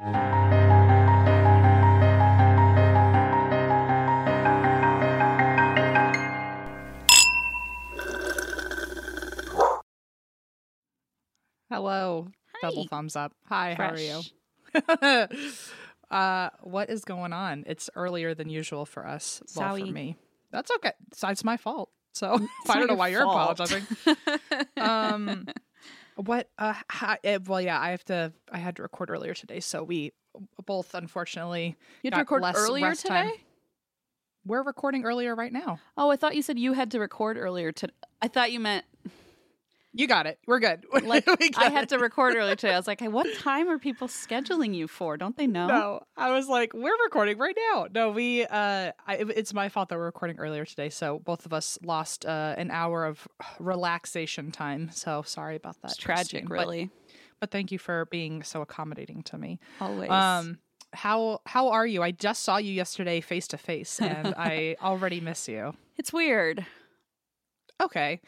Hello. Hi. Double thumbs up. Hi, how are you? Uh, what is going on? It's earlier than usual for us. Well, for me. That's okay. So It's my fault. So I don't know why you're apologizing. um, what? Uh, hi, eh, well, yeah, I have to. I had to record earlier today, so we both unfortunately You had to record less earlier today? time. We're recording earlier right now. Oh, I thought you said you had to record earlier today. I thought you meant You got it. We're good. like We I had it. to record earlier today. I was like, hey, what time are people scheduling you for? Don't they know? No, I was like, we're recording right now. No, we. Uh, I, it- it's my fault that we're recording earlier today, so both of us lost uh, an hour of relaxation time. So sorry about that. It's tragic, But- really. But, thank you for being so accommodating to me. Always. Um, how how are you? I just saw you yesterday face to face, and I already miss you. it's weird. Okay,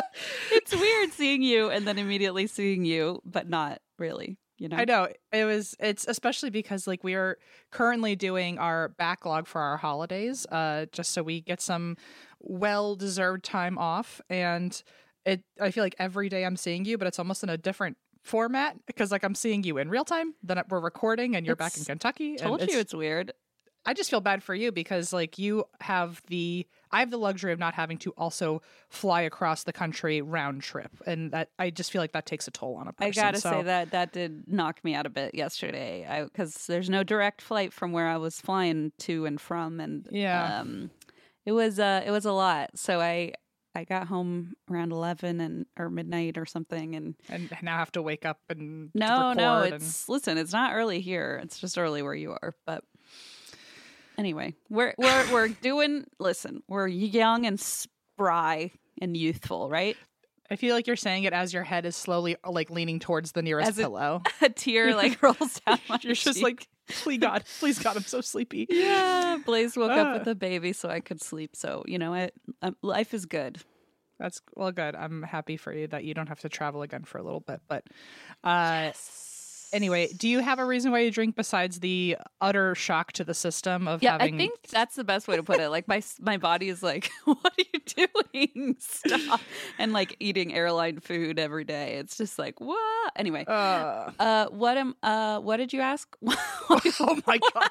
It's weird seeing you and then immediately seeing you, but not really. You know. I know it was. It's especially because like we are currently doing our backlog for our holidays, uh, just so we get some well deserved time off. And it, I feel like every day I'm seeing you, but it's almost in a different format because like I'm seeing you in real time. Then we're recording, and you're back in Kentucky. Told you it's- it's weird. I just feel bad for you because like you have the I have the luxury of not having to also fly across the country round trip, and that I just feel like that takes a toll on a person. I gotta So- say that that did knock me out a bit yesterday. because there's no direct flight from where I was flying to and from, and Yeah. um, it was uh, it was a lot. So I I got home around eleven and or midnight or something, and and now have to wake up and no, no, record and- it's listen, it's not early here. It's just early where you are, but. Anyway, we're we're we're doing. Listen, we're young and spry and youthful, right? I feel like you're saying it as your head is slowly like leaning towards the nearest As pillow. A tear like rolls down my You're just like, please God, please God, I'm so sleepy. Yeah, Blaze woke up Ah. with a baby so I could sleep. So, you know what? Um, life is good. That's well, good. I'm happy for you that you don't have to travel again for a little bit. But uh, anyway, do you have a reason why you drink besides the utter shock to the system of Yeah, having? I think that's the best way to put it. Like my my body is like, "What are you doing? Stop!" And like eating airline food every day. It's just like, what? Anyway, Uh, uh, what am uh, what did you ask? oh my God.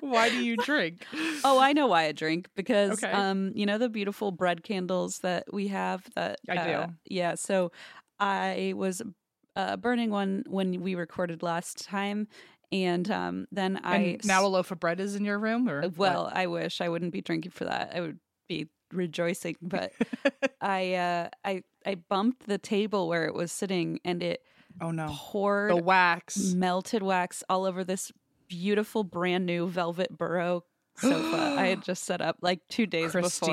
Why do you drink? oh, I know why I drink because Okay. um, you know the beautiful bread candles that we have. That I do. uh, Yeah, so I was uh, burning one when we recorded last time, and um, then I And now a loaf of bread is in your room, or Well, I wish I wouldn't be drinking for that. I would be rejoicing, but I uh I I bumped the table where it was sitting and it oh no, poured the wax. melted wax all over this beautiful brand new velvet burrow sofa I had just set up like 2 days before.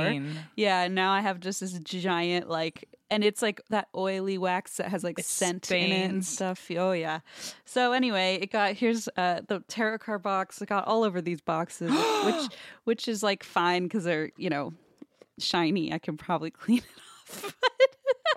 Yeah, and now I have just this giant like and it's like that oily wax that has like It scent in it and stuff. Oh yeah. So anyway, it got here's uh the tarot card box. It got all over these boxes, which which is like fine because they're you know shiny. I can probably clean it off.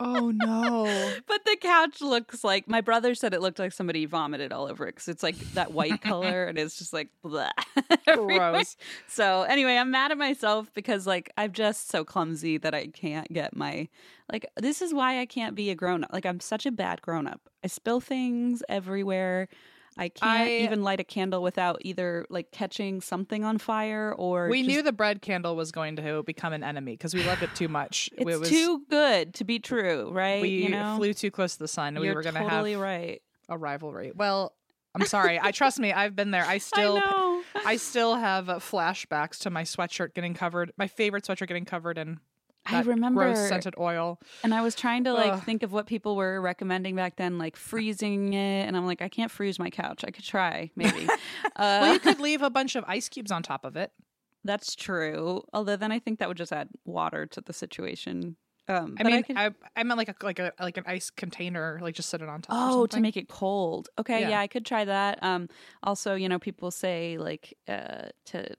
Oh no. but the couch looks like my brother said it looked like somebody vomited all over it because it's like that white color and it's just like everywhere. Gross. So anyway, I'm mad at myself because like I'm just so clumsy that I can't get my like this is why I can't be a grown up. Like I'm such a bad grown up. I spill things everywhere. I can't I- even light a candle without either like catching something on fire or we just- knew the bread candle was going to become an enemy because we loved it too much. it's it was, too good to be true, right? We you know, flew too close to the sun. and you're we were going to totally have right. a rivalry. Well, I'm sorry. I trust me. I've been there. I still, I. I still have uh, flashbacks to my sweatshirt getting covered. My favorite sweatshirt getting covered in I remember, gross scented oil. and I was trying to like Ugh. think of what people were recommending back then, like freezing it, and I'm like, I can't freeze my couch. I could try, maybe. uh, Well, you could leave a bunch of ice cubes on top of it. that's true. Although then I think that would just add water to the situation. Um, I mean, could- I, I meant like a like a like an ice container, like just sit it on top. Oh, to make it cold. Okay, Yeah. yeah. I could try that. Um, also, you know, people say like uh, to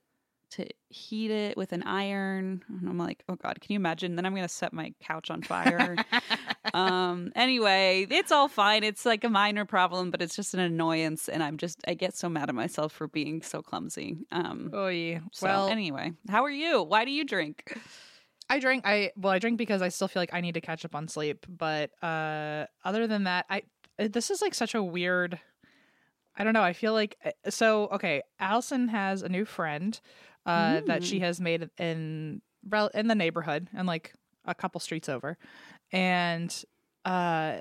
to heat it with an iron. And I'm like, oh god, can you imagine? Then I'm gonna set my couch on fire. um. Anyway, it's all fine. It's like a minor problem, but it's just an annoyance, and I'm just I get so mad at myself for being so clumsy. Um. Oy. So well, anyway, how are you? Why do you drink? I drink. I well, I drink because I still feel like I need to catch up on sleep. But uh, other than that, I uh, this is like such a weird. I don't know. I feel like uh, so. Okay, Allison has a new friend uh, that she has made in in the neighborhood and like a couple streets over, and uh,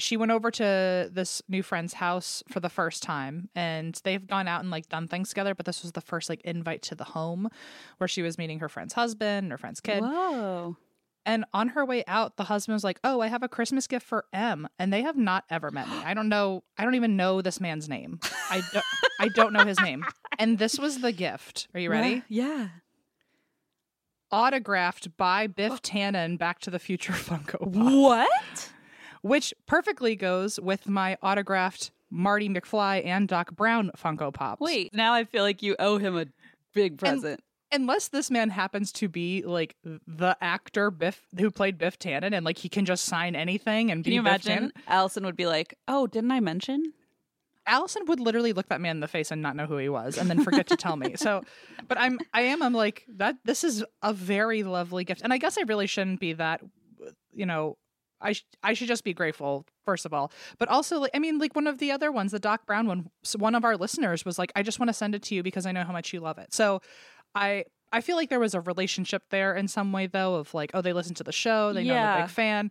she went over to this new friend's house for the first time and they've gone out and like done things together but this was the first like invite to the home where she was meeting her friend's husband her friend's kid. Whoa. And on her way out the husband was like oh i have a christmas gift for m and they have not ever met me i don't know i don't even know this man's name i don't i don't know his name and this was the gift are you ready Yeah. autographed by biff oh. tannen back to the future funko pop What? which perfectly goes with my autographed Marty McFly and Doc Brown Funko Pops. Wait, now I feel like you owe him a big present. Unless this man happens to be like the actor Biff who played Biff Tannen, and like he can just sign anything and Can be you imagine? Allison would be like, "Oh, didn't I mention?" Allison would literally look that man in the face and not know who he was, and then forget to tell me. So, but I'm, I am, I'm like that. This is a very lovely gift, and I guess I really shouldn't be that. You know, I sh- I should just be grateful first of all, but also like I mean, like one of the other ones, the Doc Brown one. One of our listeners was like, I just want to send it to you because I know how much you love it. So, I. I feel like there was a relationship there in some way, though, of like, oh, they listen to the show, they know I'm a Yeah. big fan.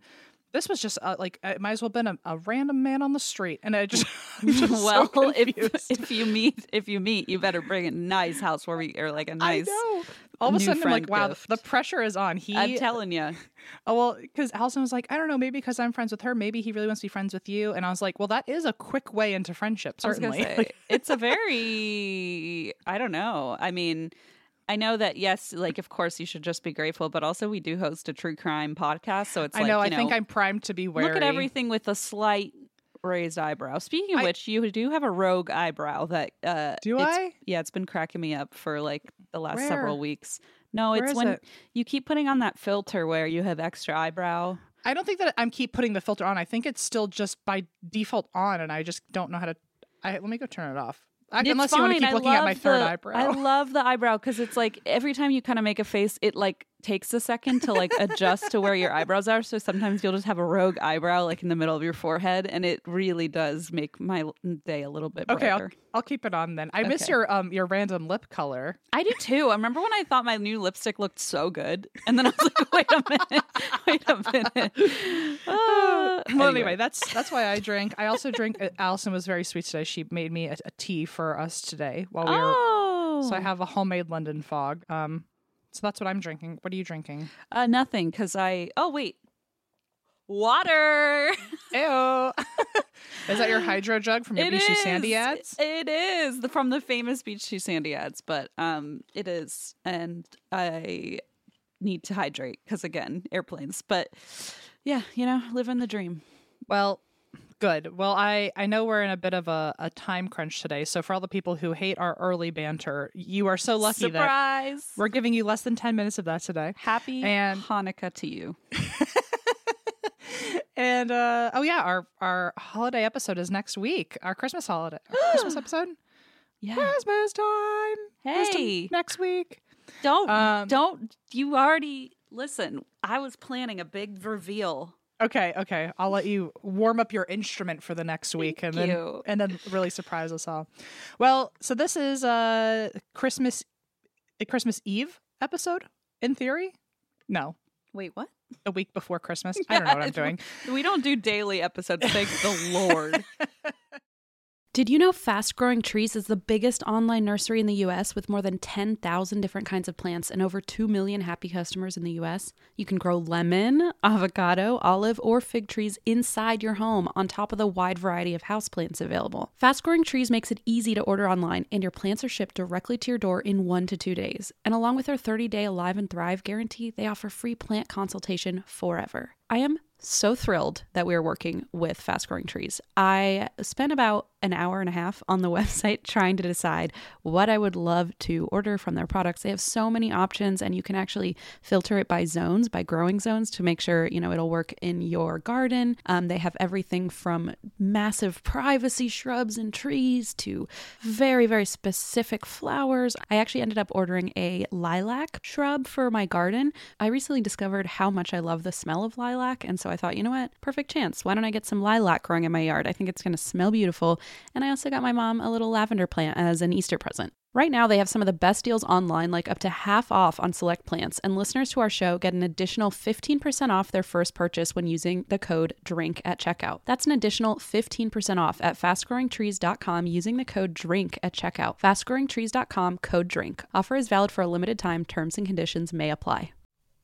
This was just uh, like it might as well have been a, a random man on the street, and I just, I'm just so well, if confused. if you meet if you meet, you better bring a nice housewarming or like a nice. I know. All of a new sudden, I'm like, friend wow, gift. the pressure is on. He, I'm telling you, oh well, because Allison was like, I don't know, maybe because I'm friends with her, maybe he really wants to be friends with you, and I was like, well, that is a quick way into friendship, I was gonna certainly. say it's a very. I don't know. I mean. I know that yes, like of course you should just be grateful, but also we do host a true crime podcast, so it's I like know. I think I'm primed to be wary. look at everything with a slight raised eyebrow. Speaking of I- which, you do have a rogue eyebrow that uh Do I? Yeah, it's been cracking me up for like the last Where? several weeks. No, Where it's when it? you keep putting on that filter where you have extra eyebrow. I don't think that I'm keep putting the filter on. I think it's still just by default on, and I just don't know how to. I, let me go turn it off. I, It's unless you want to keep looking at my third the- eyebrow. I love the eyebrow because it's like every time you kind of make a face, it like takes a second to like adjust to where your eyebrows are. So sometimes you'll just have a rogue eyebrow like in the middle of your forehead, and it really does make my day a little bit brighter. okay, I'll, I'll keep it on then. I miss your um your random lip color. I do too. I remember when I thought my new lipstick looked so good, and then I was like, "Wait a minute, wait a minute." Ah, well, anyway, that's that's why I drink. I also drink. uh, Allison was very sweet today. She made me a, a tea for us today while we were. oh, So I have a homemade London fog. Um, so that's what I'm drinking. What are you drinking? uh, nothing because I. Oh wait, water. Ew. Is that your hydro jug from your It Beach Too Sandy ads? It is the, from the famous Beach Too Sandy ads, but um, it is, and I need to hydrate because again, airplanes. But yeah, you know, living the dream. Well, good. Well, I I know we're in a bit of a, a time crunch today. So for all the people who hate our early banter, you are so lucky that Surprise! we're giving you less than ten minutes of that today. Happy And- Hanukkah to you. And uh, oh yeah, our our holiday episode is next week. Our Christmas holiday, our Christmas episode. Yeah. Christmas time. Hey. next week. Don't Um, don't you already listen. I was planning a big reveal Okay, okay. I'll let you warm up your instrument for the next week and then you. and then really surprise us all. Well, so this is a Christmas a Christmas Eve episode in theory? No. Wait, what? A week before Christmas. I don't know what I'm doing. We don't do daily episodes. Thank the Lord. Did you know Fast Growing Trees is the biggest online nursery in the US with more than 10,000 different kinds of plants and over 2 million happy customers in the US? You can grow lemon, avocado, olive, or fig trees inside your home on top of the wide variety of houseplants available. Fast Growing Trees makes it easy to order online, and your plants are shipped directly to your door in one to two days. And along with their 30 day Alive and Thrive guarantee, they offer free plant consultation forever. I am so thrilled that we are working with Fast Growing Trees. I spent about an hour and a half on the website trying to decide what I would love to order from their products. They have so many options and you can actually filter it by zones, by growing zones to make sure, you know, it'll work in your garden. Um, they have everything from massive privacy shrubs and trees to very, very specific flowers. I actually ended up ordering a lilac shrub for my garden. I recently discovered how much I love the smell of lilac. And so I thought, you know what? Perfect chance. Why don't I get some lilac growing in my yard? I think it's going to smell beautiful. And I also got my mom a little lavender plant as an Easter present. Right now, they have some of the best deals online, like up to half off on select plants, and listeners to our show get an additional 15% off their first purchase when using the code DRINK at checkout. That's an additional 15% off at fastgrowingtrees.com using the code DRINK at checkout. Fastgrowingtrees.com code DRINK. Offer is valid for a limited time. Terms and conditions may apply.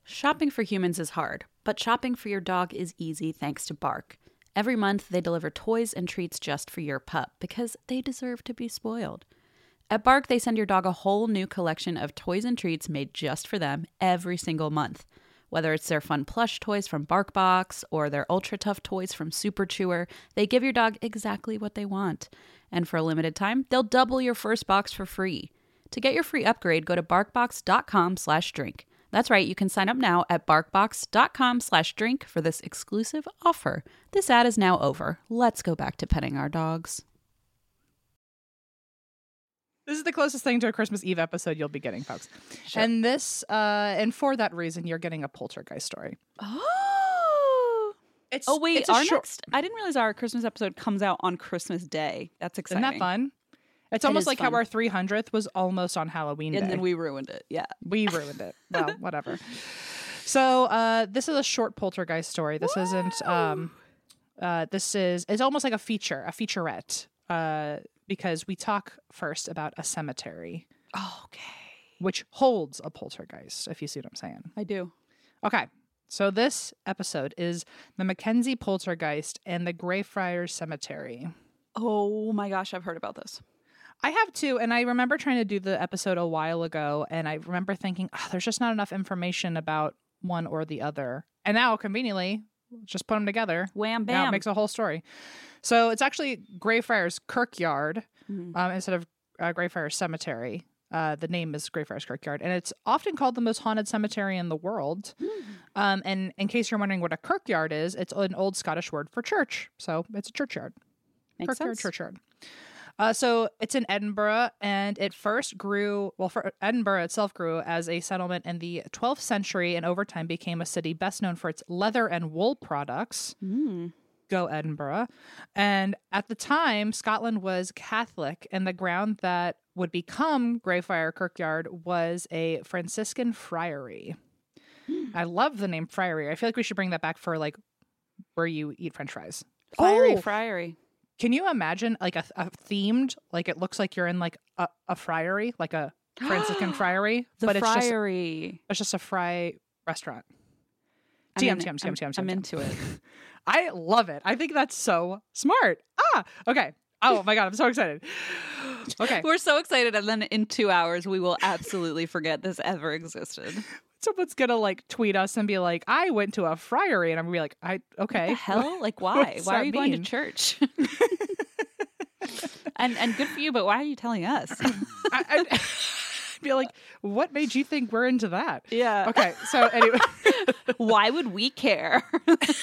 Shopping for humans is hard, but shopping for your dog is easy thanks to Bark. Every month, they deliver toys and treats just for your pup because they deserve to be spoiled. At Bark, they send your dog a whole new collection of toys and treats made just for them every single month. Whether it's their fun plush toys from BarkBox or their ultra tough toys from Super Chewer, they give your dog exactly what they want. And for a limited time, they'll double your first box for free. To get your free upgrade, go to barkbox.com/drink. That's right, you can sign up now at barkbox.com slash drink for this exclusive offer. This ad is now over. Let's go back to petting our dogs. This is the closest thing to a Christmas Eve episode you'll be getting, folks. And this, uh, and for that reason, you're getting a poltergeist story. Oh. It's Oh wait, it's our short- next I didn't realize our Christmas episode comes out on Christmas Day. That's exciting. Isn't that fun? It's almost is like fun. how our 300th was almost on Halloween And day. then we ruined it. Yeah. we ruined it. Well, whatever. So uh, this is a short poltergeist story. This isn't. Um, uh, this is. It's almost like a feature, a featurette, uh, because we talk first about a cemetery, okay. which holds a poltergeist. If you see what I'm saying. I do. Okay. So this episode is the Mackenzie poltergeist and the Greyfriars Cemetery. Oh my gosh, I've heard about this. I have too, and I remember trying to do the episode a while ago, and I remember thinking, oh, there's just not enough information about one or the other. And now, conveniently, just put them together. Wham Now bam. it makes a whole story. So it's actually Greyfriars Kirkyard Mhm. um, instead of uh, Greyfriars Cemetery. Uh, the name is Greyfriars Kirkyard, and it's often called the most haunted cemetery in the world. Um, and in case you're wondering what a kirkyard is, it's an old Scottish word for church. So it's a churchyard. Makes Kirkyard sense. Churchyard. Uh, so it's in Edinburgh, and it first grew. Well, for Edinburgh itself grew as a settlement in the 12th century, and over time became a city best known for its leather and wool products. Mm. Go Edinburgh! And at the time, Scotland was Catholic, and the ground that would become Greyfriar Kirkyard was a Franciscan friary. I love the name friary. I feel like we should bring that back for like where you eat French fries. Friary, Oh! Friary. Can you imagine like a, a themed, like it looks like you're in like a, a friary, like a Franciscan friary, The but it's just Friary. it's just a fry restaurant. I'm TM, in- TM, TM, I'm- TM, TM, I'm into it. I love it. I think that's so smart. Ah, okay. Oh my god, I'm so excited. Okay, We're so excited, and then in two hours we will absolutely forget this ever existed. Someone's gonna like tweet us and be like, "I went to a friary," and I'm gonna be like, "I okay." The hell? Like why? why are you going to church? and and good for you, but why are you telling us? I, I'd be like, "What made you think we're into that?" yeah. Okay, so anyway. Why would we care?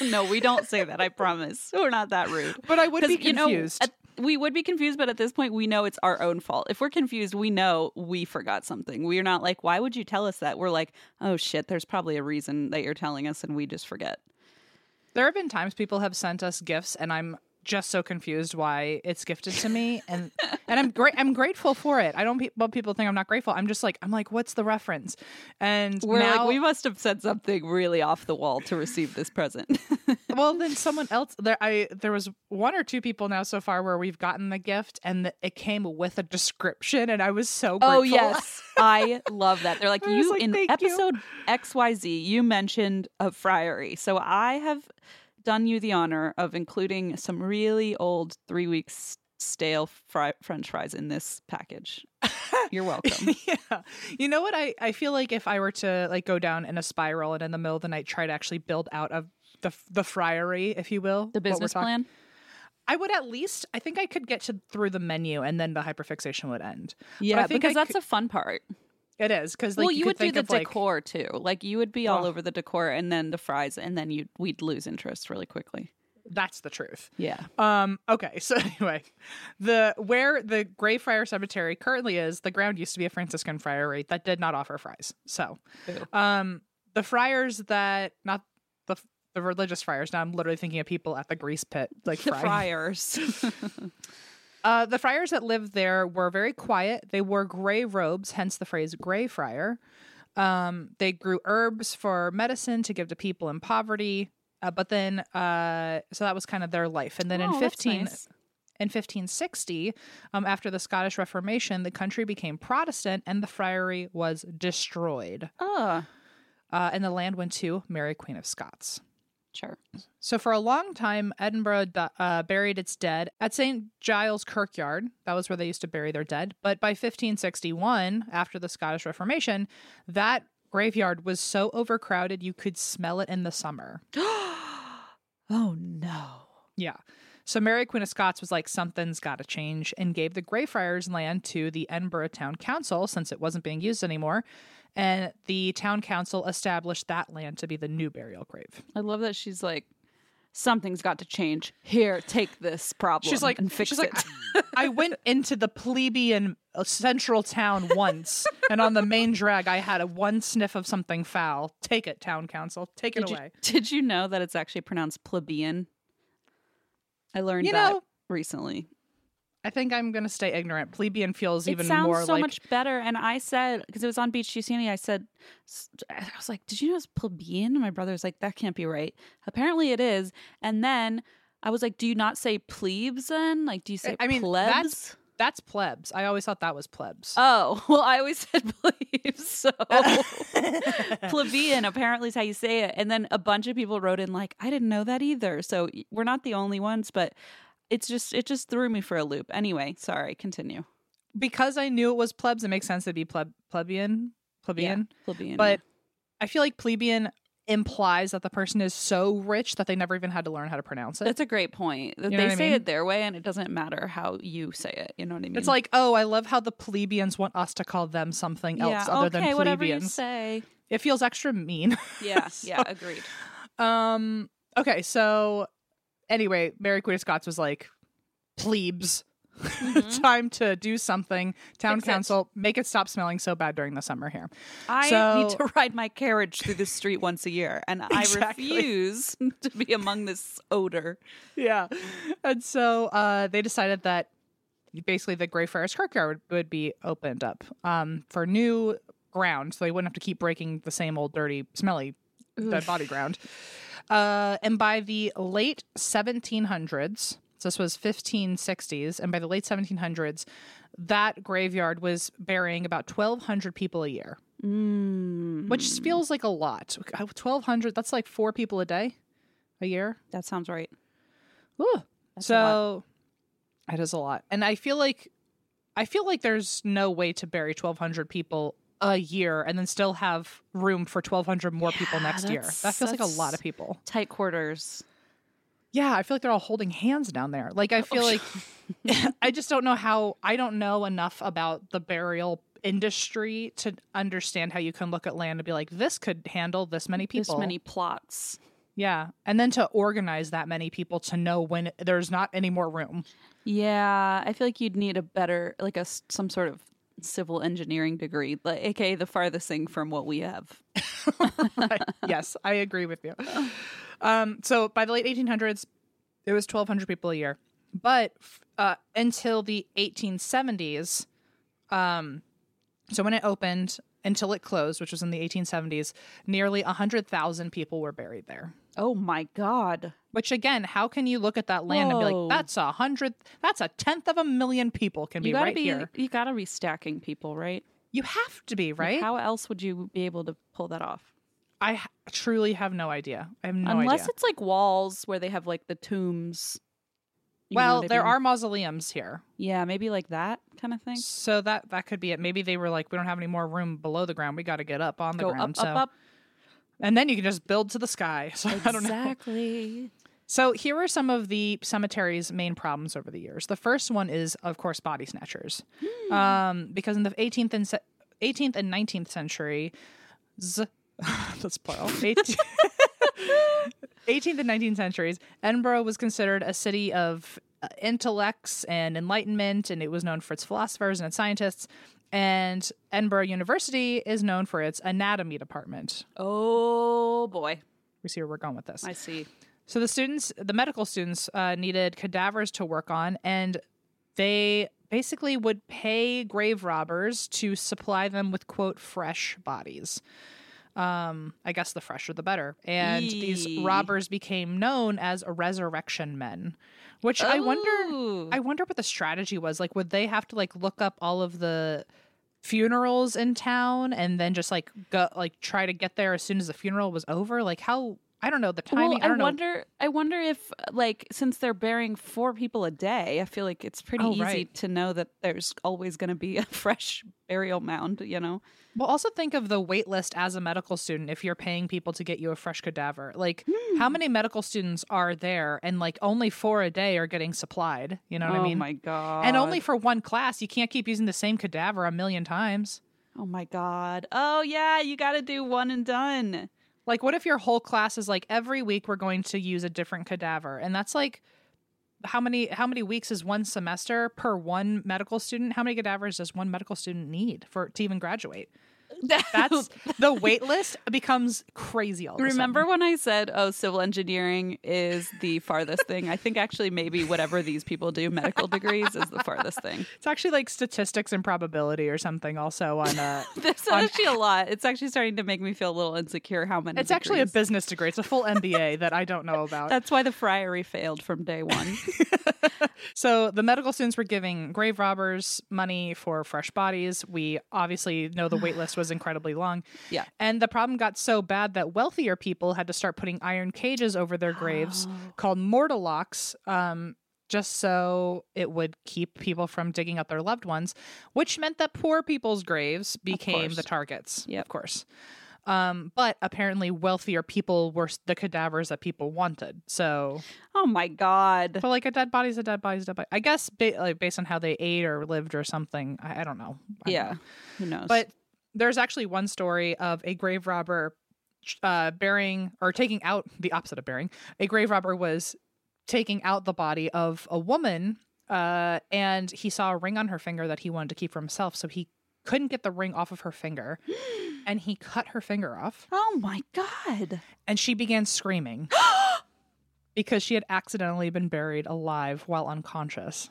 no, we don't say that. I promise. We're not that rude. But I would be 'Cause, you know, confused. at- we would be confused, but at this point, we know it's our own fault. If we're confused, we know we forgot something. We're not like, why would you tell us that? We're like, oh shit, there's probably a reason that you're telling us, and we just forget. There have been times people have sent us gifts, and I'm just so confused why it's gifted to me, and and I'm great. I'm grateful for it. I don't pe- want people think I'm not grateful. I'm just like I'm like, what's the reference? And We're now, like, we must have said something really off the wall to receive this present. well, then someone else there. I there was one or two people now so far where we've gotten the gift, and the, it came with a description, and I was so oh, grateful. oh yes, I love that. They're like I you like, in episode X Y Z. You mentioned a friary, so I have done you the honor of including some really old three weeks stale fry- French fries in this package. You're welcome. yeah. You know what? I, I feel like if I were to like go down in a spiral and in the middle of the night try to actually build out of the the friary, if you will, The business talking- plan. I would at least. I think I could get to through the menu and then the hyperfixation would end. Yeah, I think because I that's could- a fun part. It is because like well, you, could would do the like- decor too. Like you would be all Ugh. over the decor, and then the fries, and then you we'd lose interest really quickly. that's the truth. Yeah. Um. Okay. So anyway, the where the Greyfriar Cemetery currently is, the ground used to be a Franciscan friary that did not offer fries. So, Boo. um, the friars that not the religious friars. Now I'm literally thinking of people at the grease pit, like The friars. Uh, the friars that lived there were very quiet. They wore gray robes, hence the phrase gray friar. Um, they grew herbs for medicine to give to people in poverty. Uh, but then, uh, so that was kind of their life. And then in Oh, that's 15, nice. in 1560, um, after the Scottish Reformation, the country became Protestant and the friary was destroyed. Oh, Uh, and the land went to Mary, Queen of Scots. Sure. So for a long time, Edinburgh uh, buried its dead at St. Giles Kirkyard. That was where they used to bury their dead. But by 1561, after the Scottish Reformation, that graveyard was so overcrowded you could smell it in the summer. oh no. Yeah. So Mary Queen of Scots was like, something's got to change, and gave the Greyfriars land to the Edinburgh Town Council since it wasn't being used anymore. And the town council established that land to be the new burial grave. I love that she's like, something's got to change. Here, take this problem. She's like, and fix she's it. like, I went into the plebeian uh, central town once, and on the main drag, I had a one sniff of something foul. Take it, town council. Take it did, you, away. did you know that it's actually pronounced plebeian? I learned You that know, recently. I think I'm gonna stay ignorant. Plebeian feels even sounds more so like much better. And I said because it was on Beach Too Sandy, I said, I was like, "Did you know it's plebeian?" And my brother's like, "That can't be right." Apparently, it is. And then I was like, "Do you not say plebes then? Like, do you say I mean, plebs?" that's- that's plebs. I always thought that was plebs. Oh, well, I always said plebes. So plebeian apparently is how you say it. And then a bunch of people wrote in like, I didn't know that either. So we're not the only ones, but it's just it just threw me for a loop. Anyway, sorry, continue. because I knew it was plebs, it makes sense to be pleb plebeian. Plebeian. Yeah, plebeian. But I feel like plebeian implies that the person is so rich that they never even had to learn how to pronounce it. That's a great point. That You know they say mean? it their way, and it doesn't matter how you say it. You know what I mean? It's like, oh, I love how the plebeians want us to call them something else other okay, than whatever you plebeians. say. It feels extra mean. Yeah, So- yeah, agreed. Um. Okay. So, anyway, Mary Queen of Scots was like, plebes. Mhm. Time to do something. Town Fix it. council, make it stop smelling so bad during the summer here. I So- need to ride my carriage through the street once a year, and I refuse to be among this odor. Yeah. And so uh, they decided that basically the Greyfriars Kirkyard would, would be opened up um, for new ground, so they wouldn't have to keep breaking the same old dirty, smelly dead body ground. Uh, and by the late 1700s, so this was 1560s, and by the late 1700s, that graveyard was burying about 1,200 people a year, Mm, which feels like a lot. 1,200, that's like four people a day, a year. that sounds right. Ooh. That's a lot. so it is a lot. And I feel like I feel like there's no way to bury 1200 people a year and then still have room for 1200 more people next year. That feels like a lot of people. Tight quarters. Yeah, I feel like they're all holding hands down there. Like I oh, feel like I just don't know how I don't know enough about the burial industry to understand how you can look at land and be like this could handle this many people. This many plots. Yeah. And then to organize that many people to know when there's not any more room. Yeah, I feel like you'd need a better, like a some sort of civil engineering degree, like aka the farthest thing from what we have. right. Yes, I agree with you. Um, so by the late 1800s, it was 1,200 people a year. But uh, until the 1870s, um, so when it opened until it closed, which was in the 1870s, nearly 100,000 people were buried there. Oh my god. Which again, how can you look at that land and be like, "That's a hundred, that's a tenth of a million people can be You gotta right be here"? you gotta be stacking people, right? You have to be Like, right. How else would you be able to pull that off? I ha- truly have no idea. I have no Unless idea. it's like walls where they have like the tombs. Well, there mean? are mausoleums here, Yeah, maybe like that kind of thing. so that that could be it. Maybe they were like, "We don't have any more room below the ground. We got to get up on the Go ground." up, so, up, up. and then you can just build to the sky. So I don't know. Exactly. So here are some of the cemetery's main problems over the years. The first one is, of course, body snatchers, um, because in the 18th and se- 18th and 19th century, z- that's plural. 18th, 18th and 19th centuries, Edinburgh was considered a city of uh, intellects and enlightenment, and it was known for its philosophers and its scientists. And Edinburgh University is known for its anatomy department. Oh boy, We see where we're going with this. I see. So the students, the medical students, uh, needed cadavers to work on, and they basically would pay grave robbers to supply them with quote fresh bodies. Um, I guess the fresher the better. And these robbers became known as resurrection men, which I wonder. I wonder what the strategy was. Like, would they have to like look up all of the funerals in town and then just like go like try to get there as soon as the funeral was over? Like, how? I don't know the timing. well, I don't know. wonder. I wonder if, like, since they're burying four people a day, I feel like it's pretty Oh, easy right. to know that there's always going to be a fresh burial mound. You know? Well, also think of the wait list as a medical student if you're paying people to get you a fresh cadaver. Like, Hmm. how many medical students are there? And like, only four a day are getting supplied. You know what oh I mean? my god! and only for one class. You can't keep using the same cadaver a million times. Oh my god! Oh yeah, you got to do one and done. Like, what if your whole class is like every week we're going to use a different cadaver, and that's like how many how many weeks is one semester per one medical student? How many cadavers does one medical student need for to even graduate? That's the wait list becomes crazy. All Remember when I said, "Oh, civil engineering is the farthest thing"? I think actually maybe whatever these people do, medical degrees, is the farthest thing. It's actually like statistics and probability or something. Also on uh, There's On- actually a lot. It's actually starting to make me feel a little insecure. How many? it's actually a business degree. It's a full MBA that I don't know about. That's why the friary failed from day one. So the medical students were giving grave robbers money for fresh bodies. We obviously know the wait list was incredibly long. Yeah. And the problem got so bad that wealthier people had to start putting iron cages over their graves called mortal locks. Um, just so it would keep people from digging up their loved ones, which meant that poor people's graves became the targets. Yep. Of course. Um, but apparently, wealthier people were the cadavers that people wanted. So, oh my god! but like a dead body's a dead body's a dead body. I guess ba- like based on how they ate or lived or something. I, I don't know. I don't Yeah, know. who knows? But there's actually one story of a grave robber uh, burying or taking out the opposite of burying. A grave robber was taking out the body of a woman, uh, and he saw a ring on her finger that he wanted to keep for himself. So he couldn't get the ring off of her finger, and he cut her finger off, oh my god! and she began screaming. Because she had accidentally been buried alive while unconscious.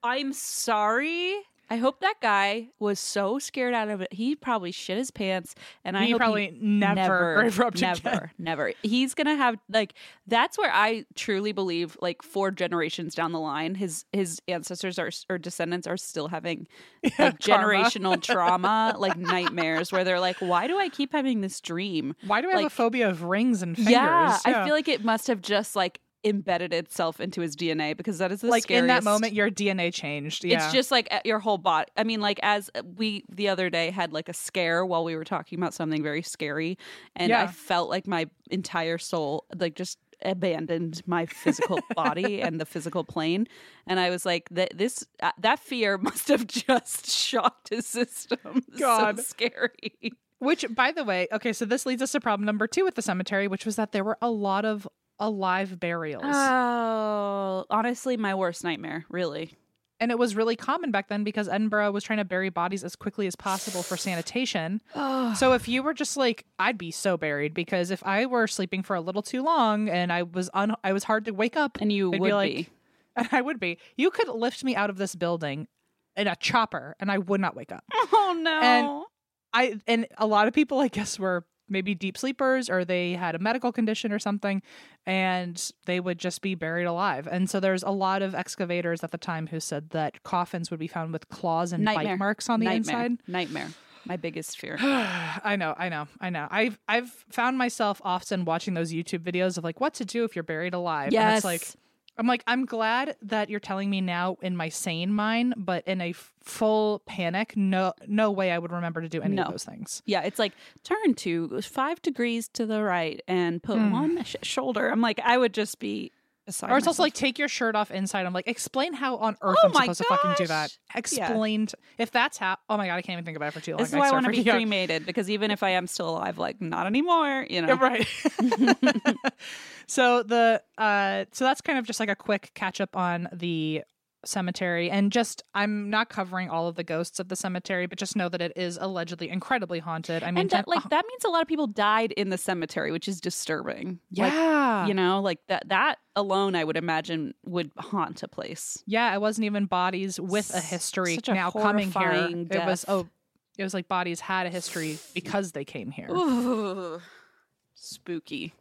I'm sorry. I hope that guy was so scared out of it. He probably shit his pants, and I he hope probably never, never, never, never. He's gonna have like that's where I truly believe like four generations down the line, his his ancestors are or descendants are still having like generational trauma, like nightmares, where they're like, why do I keep having this dream? Why do I have a Like- phobia of rings and fingers? Yeah, I feel like it must have just like embedded itself into his DNA because that is the like in that moment your DNA changed. Yeah. It's just like uh, your whole body. I mean, like as we the other day had like a scare while we were talking about something very scary, and I felt like my entire soul like just abandoned my physical body and the physical plane, and I was like, that this uh, that fear must have just shocked his system. God. so scary. Which, by the way, okay, so this leads us to problem number two with the cemetery, which was that there were a lot of alive burials. Oh, honestly, my worst nightmare. Really. and it was really common back then because Edinburgh was trying to bury bodies as quickly as possible for sanitation. So if you were just like, I'd be so buried because if I were sleeping for a little too long and I was un- I was hard to wake up, and you would be like, be. and I would be. You could lift me out of this building in a chopper, and I would not wake up. Oh no. And- I and a lot of people, I guess, were maybe deep sleepers or they had a medical condition or something, and they would just be buried alive. And so there's a lot of excavators at the time who said that coffins would be found with claws and Nightmare. bite marks on the Nightmare. inside. Nightmare. My biggest fear. I know, I know, I know. I've I've found myself often watching those YouTube videos of like what to do if you're buried alive. And yes. it's like I'm like I'm glad that you're telling me now in my sane mind, but in a f- full panic, no no way I would remember to do any No. of those things. yeah, it's like turn to five degrees to the right and put Hmm. one sh- shoulder. I'm like, I would just be. Or it's also like take your shirt off inside. I'm like, explain how on earth Oh I'm supposed to fucking do that. Explained Explain t- if that's how. Oh my god, I can't even think about it for too long. This is why I start want to be out. cremated because even if I am still alive, like not anymore. You know. Yeah, right. so the uh so that's kind of just like a quick catch up on the cemetery and just I'm not covering all of the ghosts of the cemetery, but just know that it is allegedly incredibly haunted. I mean and that, like uh, that means a lot of people died in the cemetery, which is disturbing. Like, yeah. you know, like that. That alone, I would imagine, would haunt a place. yeah, it wasn't even bodies with a history such a now coming here. horrifying It was oh it was like bodies had a history because they came here. Ooh, spooky.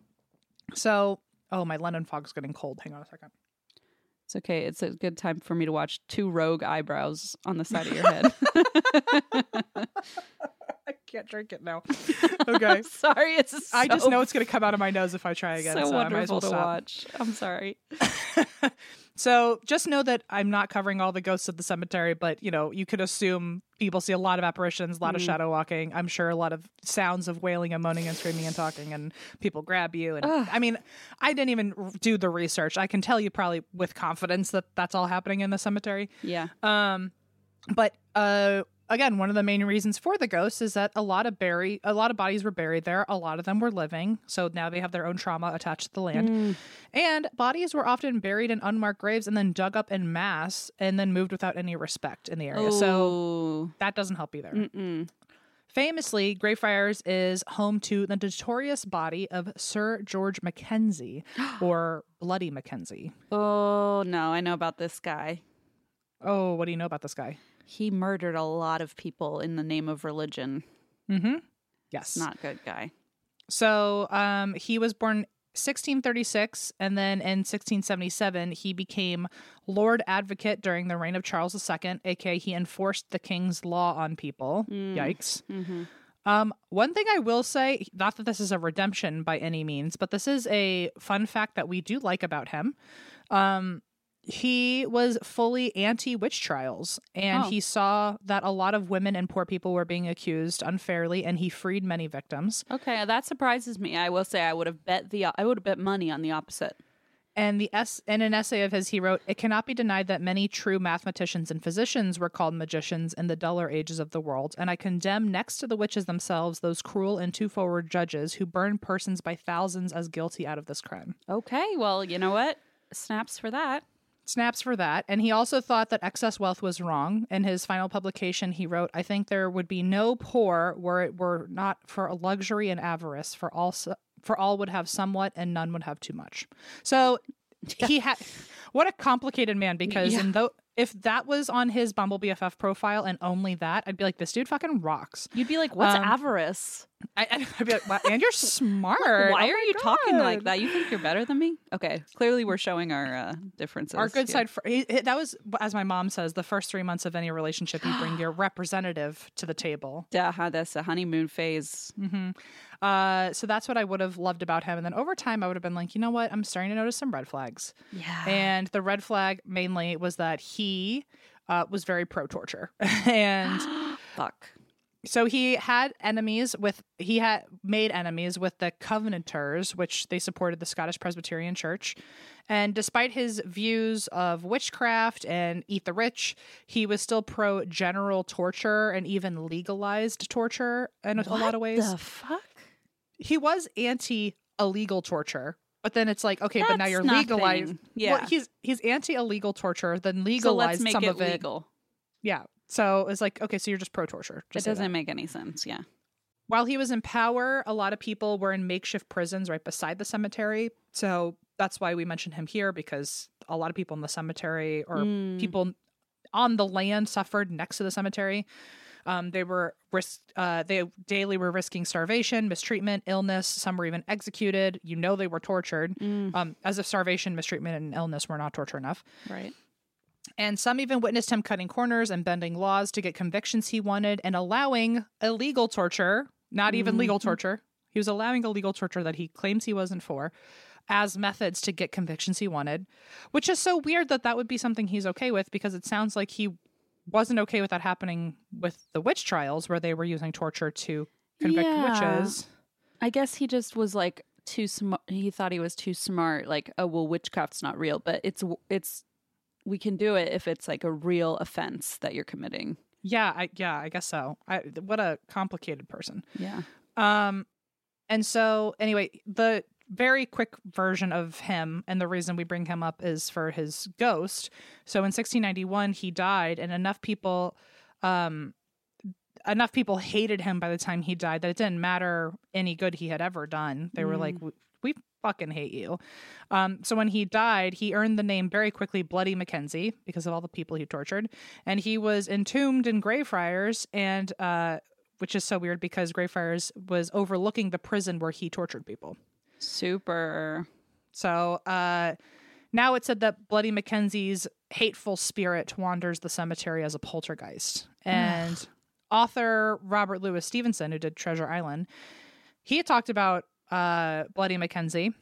So oh my London fog's getting cold. Hang on a second. It's okay. It's a good time for me to watch two rogue eyebrows on the side of your head. I can't drink it now. Okay. sorry, it's. I just know it's going to come out of my nose if I try again. so So, I might as wonderful well to stop. watch. I'm sorry. so just know that I'm not covering all the ghosts of the cemetery, but you know, you could assume people see a lot of apparitions, a lot of Mhm. shadow walking. I'm sure a lot of sounds of wailing and moaning and screaming and talking, and people grab you. And Ugh. I mean, I didn't even do the research. I can tell you probably with confidence that that's all happening in the cemetery. Yeah. Um, but uh, again, one of the main reasons for the ghosts is that a lot of bury, a lot of bodies were buried there. A lot of them were living, so now they have their own trauma attached to the land. Mm. And bodies were often buried in unmarked graves and then dug up in mass and then moved without any respect in the area. So that doesn't help either. Mm-mm. Famously, Greyfriars is home to the notorious body of Sir George Mackenzie, or Bloody Mackenzie. Oh no, I know about this guy. Oh, what do you know about this guy? He murdered a lot of people in the name of religion. Mm-hmm. Yes. Not good guy. So um, he was born 1636, and then in 1677 he became Lord Advocate during the reign of Charles II, aka he enforced the king's law on people. Mm. Yikes. Mm-hmm. Um, one thing I will say, not that this is a redemption by any means, but this is a fun fact that we do like about him. Um, he was fully anti witch trials, and Oh. he saw that a lot of women and poor people were being accused unfairly, and he freed many victims. Okay, that surprises me. I will say I would have bet the I would have bet money on the opposite. And the s in an essay of his, he wrote, "It cannot be denied that many true mathematicians and physicians were called magicians in the duller ages of the world, and I condemn next to the witches themselves those cruel and too forward judges who burn persons by thousands as guilty out of this crime." Okay, well, you know what? Snaps for that. Snaps for that. And he also thought that excess wealth was wrong. In his final publication, he wrote, I think there would be no poor were it were not for a luxury and avarice, for all, for all would have somewhat and none would have too much. So he had, what a complicated man because Yeah. in though, if that was on his Bumble BFF profile and only that, I'd be like, this dude fucking rocks. You'd be like, "What's Um, avarice? I, I'd be like, wow, and you're smart. Why Oh are you talking like that? You think you're better than me? Okay, clearly we're showing our uh, differences. Our good side. For, he, that was, as my mom says, the first three months of any relationship, you bring your representative to the table. Yeah, that's a honeymoon phase. hmm Uh, so that's what I would have loved about him. And then over time, I would have been like, you know what? I'm starting to notice some red flags. Yeah. And the red flag mainly was that he uh, was very pro torture. and Fuck. so he had enemies with he had made enemies with the covenanters which they supported the scottish presbyterian church and despite his views of witchcraft and eat the rich he was still pro general torture and even legalized torture in a, a lot of ways The fuck? he was anti illegal torture But then it's like, okay, but now you're nothing. legalized. Yeah. Well, he's he's anti illegal torture, then so legalize let's make some it of it. legal. Yeah. So it's like, okay, so you're just pro torture. It doesn't make any sense. Yeah. While he was in power, a lot of people were in makeshift prisons right beside the cemetery. So that's why we mentioned him here because a lot of people in the cemetery or Mm. people on the land suffered next to the cemetery. Um, they were risk. Uh, they daily were risking starvation, mistreatment, illness. Some were even executed. You know they were tortured. Mm. Um, as if starvation, mistreatment, and illness were not torture enough. Right. And some even witnessed him cutting corners and bending laws to get convictions he wanted and allowing illegal torture, not even legal Mhm. torture. He was allowing illegal torture that he claims he wasn't for as methods to get convictions he wanted, which is so weird that that would be something he's okay with because it sounds like he wasn't okay with that happening with the witch trials where they were using torture to convict Yeah. witches. I guess he just was like too smart. He thought he was too smart. Like, oh well, witchcraft's not real, but it's it's we can do it if it's like a real offense that you're committing. Yeah, I yeah, I guess so. I what a complicated person. Yeah. Um, and so anyway, the very quick version of him, and the reason we bring him up is for his ghost. So in 1691, he died, and enough people, um, enough people hated him by the time he died that it didn't matter any good he had ever done. They were like, "We- "We fucking hate you." Um, so when he died, he earned the name very quickly, Bloody Mackenzie, because of all the people he tortured, and he was entombed in Greyfriars, and uh, which is so weird because Greyfriars was overlooking the prison where he tortured people. Super. So uh, now it said that Bloody Mackenzie's hateful spirit wanders the cemetery as a poltergeist. And author Robert Louis Stevenson, who did Treasure Island, he had talked about uh, Bloody Mackenzie.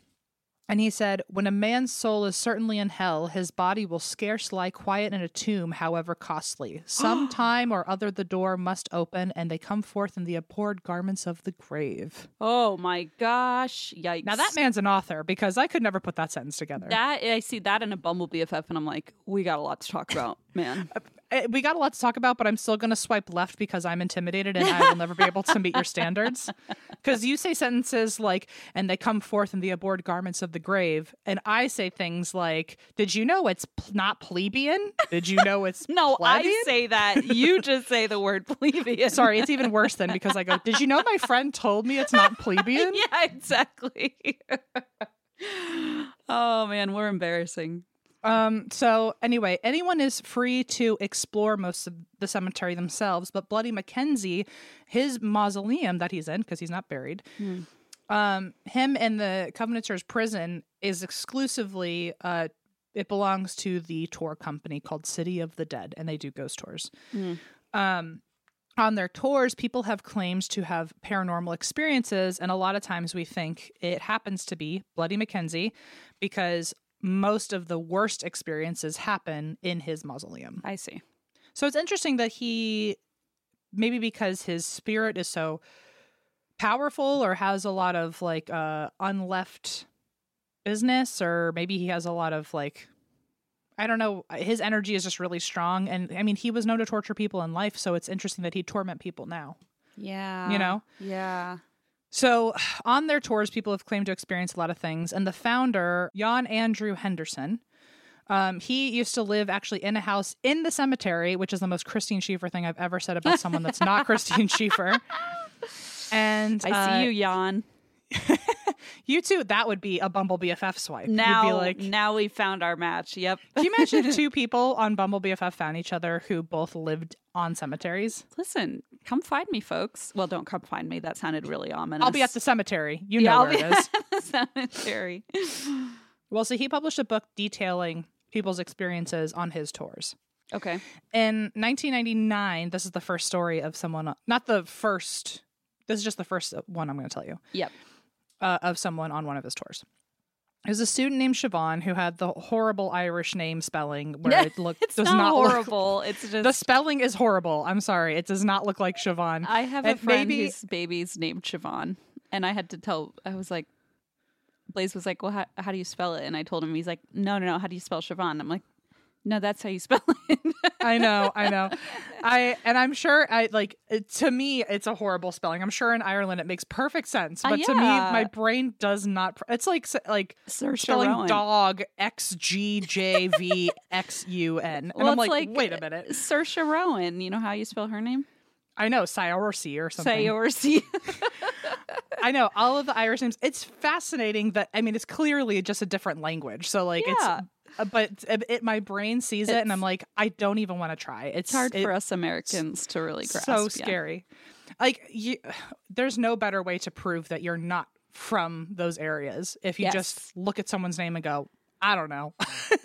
And he said, When a man's soul is certainly in hell, his body will scarce lie quiet in a tomb, however costly. Some time or other the door must open, and they come forth in the abhorred garments of the grave. Oh my gosh! Yikes! Now, that man's an author because I could never put that sentence together. that I see that in a Bumble BFF, and I'm like, we got a lot to talk about, man. Eh, we got a lot to talk about, but I'm still going to swipe left because I'm intimidated and I will never be able to meet your standards. Because you say sentences like, and they come forth in the abhorred garments of the grave. And I say things like, did you know it's p- not plebeian? Did you know it's No, I say that. You just say the word plebeian. Sorry, it's even worse than because I go, did you know my friend told me it's not plebeian? yeah, exactly. oh man, we're embarrassing. Um, so anyway, anyone is free to explore most of the cemetery themselves, but Bloody Mackenzie, his mausoleum that he's in, because he's not buried, Hmm. um, him and the Covenanters prison is exclusively uh it belongs to the tour company called City of the Dead, and they do ghost tours. Hmm. Um on their tours, people have claims to have paranormal experiences, and a lot of times we think it happens to be Bloody Mackenzie because most of the worst experiences happen in his mausoleum. I see. So it's interesting that he, maybe because his spirit is so powerful or has a lot of like uh, unleft business, or maybe he has a lot of like, I don't know, his energy is just really strong. And I mean, he was known to torture people in life. So it's interesting that he torment people now, Yeah. you know? Yeah. So, on their tours, people have claimed to experience a lot of things. And the founder, Jan Andrew Henderson, um, he used to live actually in a house in the cemetery, which is the most Christine Schiefer thing I've ever said about someone that's not Christine Schiefer. And I uh, see you, Jan. You too. That would be a Bumble BFF swipe. Now, You'd be like, now we found our match. Yep. can you imagine if two people on Bumble BFF found each other who both lived on cemeteries? Listen, come find me, folks. Well, don't come find me. That sounded really ominous. I'll be at the cemetery. You yeah, know I'll where be it is. at the cemetery. Well, so he published a book detailing people's experiences on his tours. Okay. In 1999, this is the first story of someone, not the first, this is just the first one I'm going to tell you, Yep. Uh, of someone on one of his tours. It was a student named Siobhan who had the horrible Irish name spelling where it looked It's does not, not, look- horrible. it's just the spelling is horrible. I'm sorry. It does not look like Siobhan. I have a friend maybe- whose baby's named Siobhan, and I had to tell. I was like, Blaze was like, "Well, how, how do you spell it?" And I told him, he's like, "No, no, no. How do you spell Siobhan?" I'm like, No, that's how you spell it. I know, I know. I and I'm sure I like it, to me it's a horrible spelling. I'm sure in Ireland it makes perfect sense, Uh, but to me my brain does not. pr- It's like like Saoirse spelling Ronan. dog X G J V X U N, and Well, I'm like, like- wait a minute. Saoirse Ronan. You know how you spell her name? I know Saoirse or something. Saoirse. I know all of the Irish names. It's fascinating that I mean it's clearly just a different language. So like Yeah. it's. Uh, But it, it, my brain sees it, and I'm like, I don't even want to try. It's, It's hard for us Americans to really grasp. so yeah. scary. Like you, there's no better way to prove that you're not from those areas if you Yes. just look at someone's name and go, I don't know.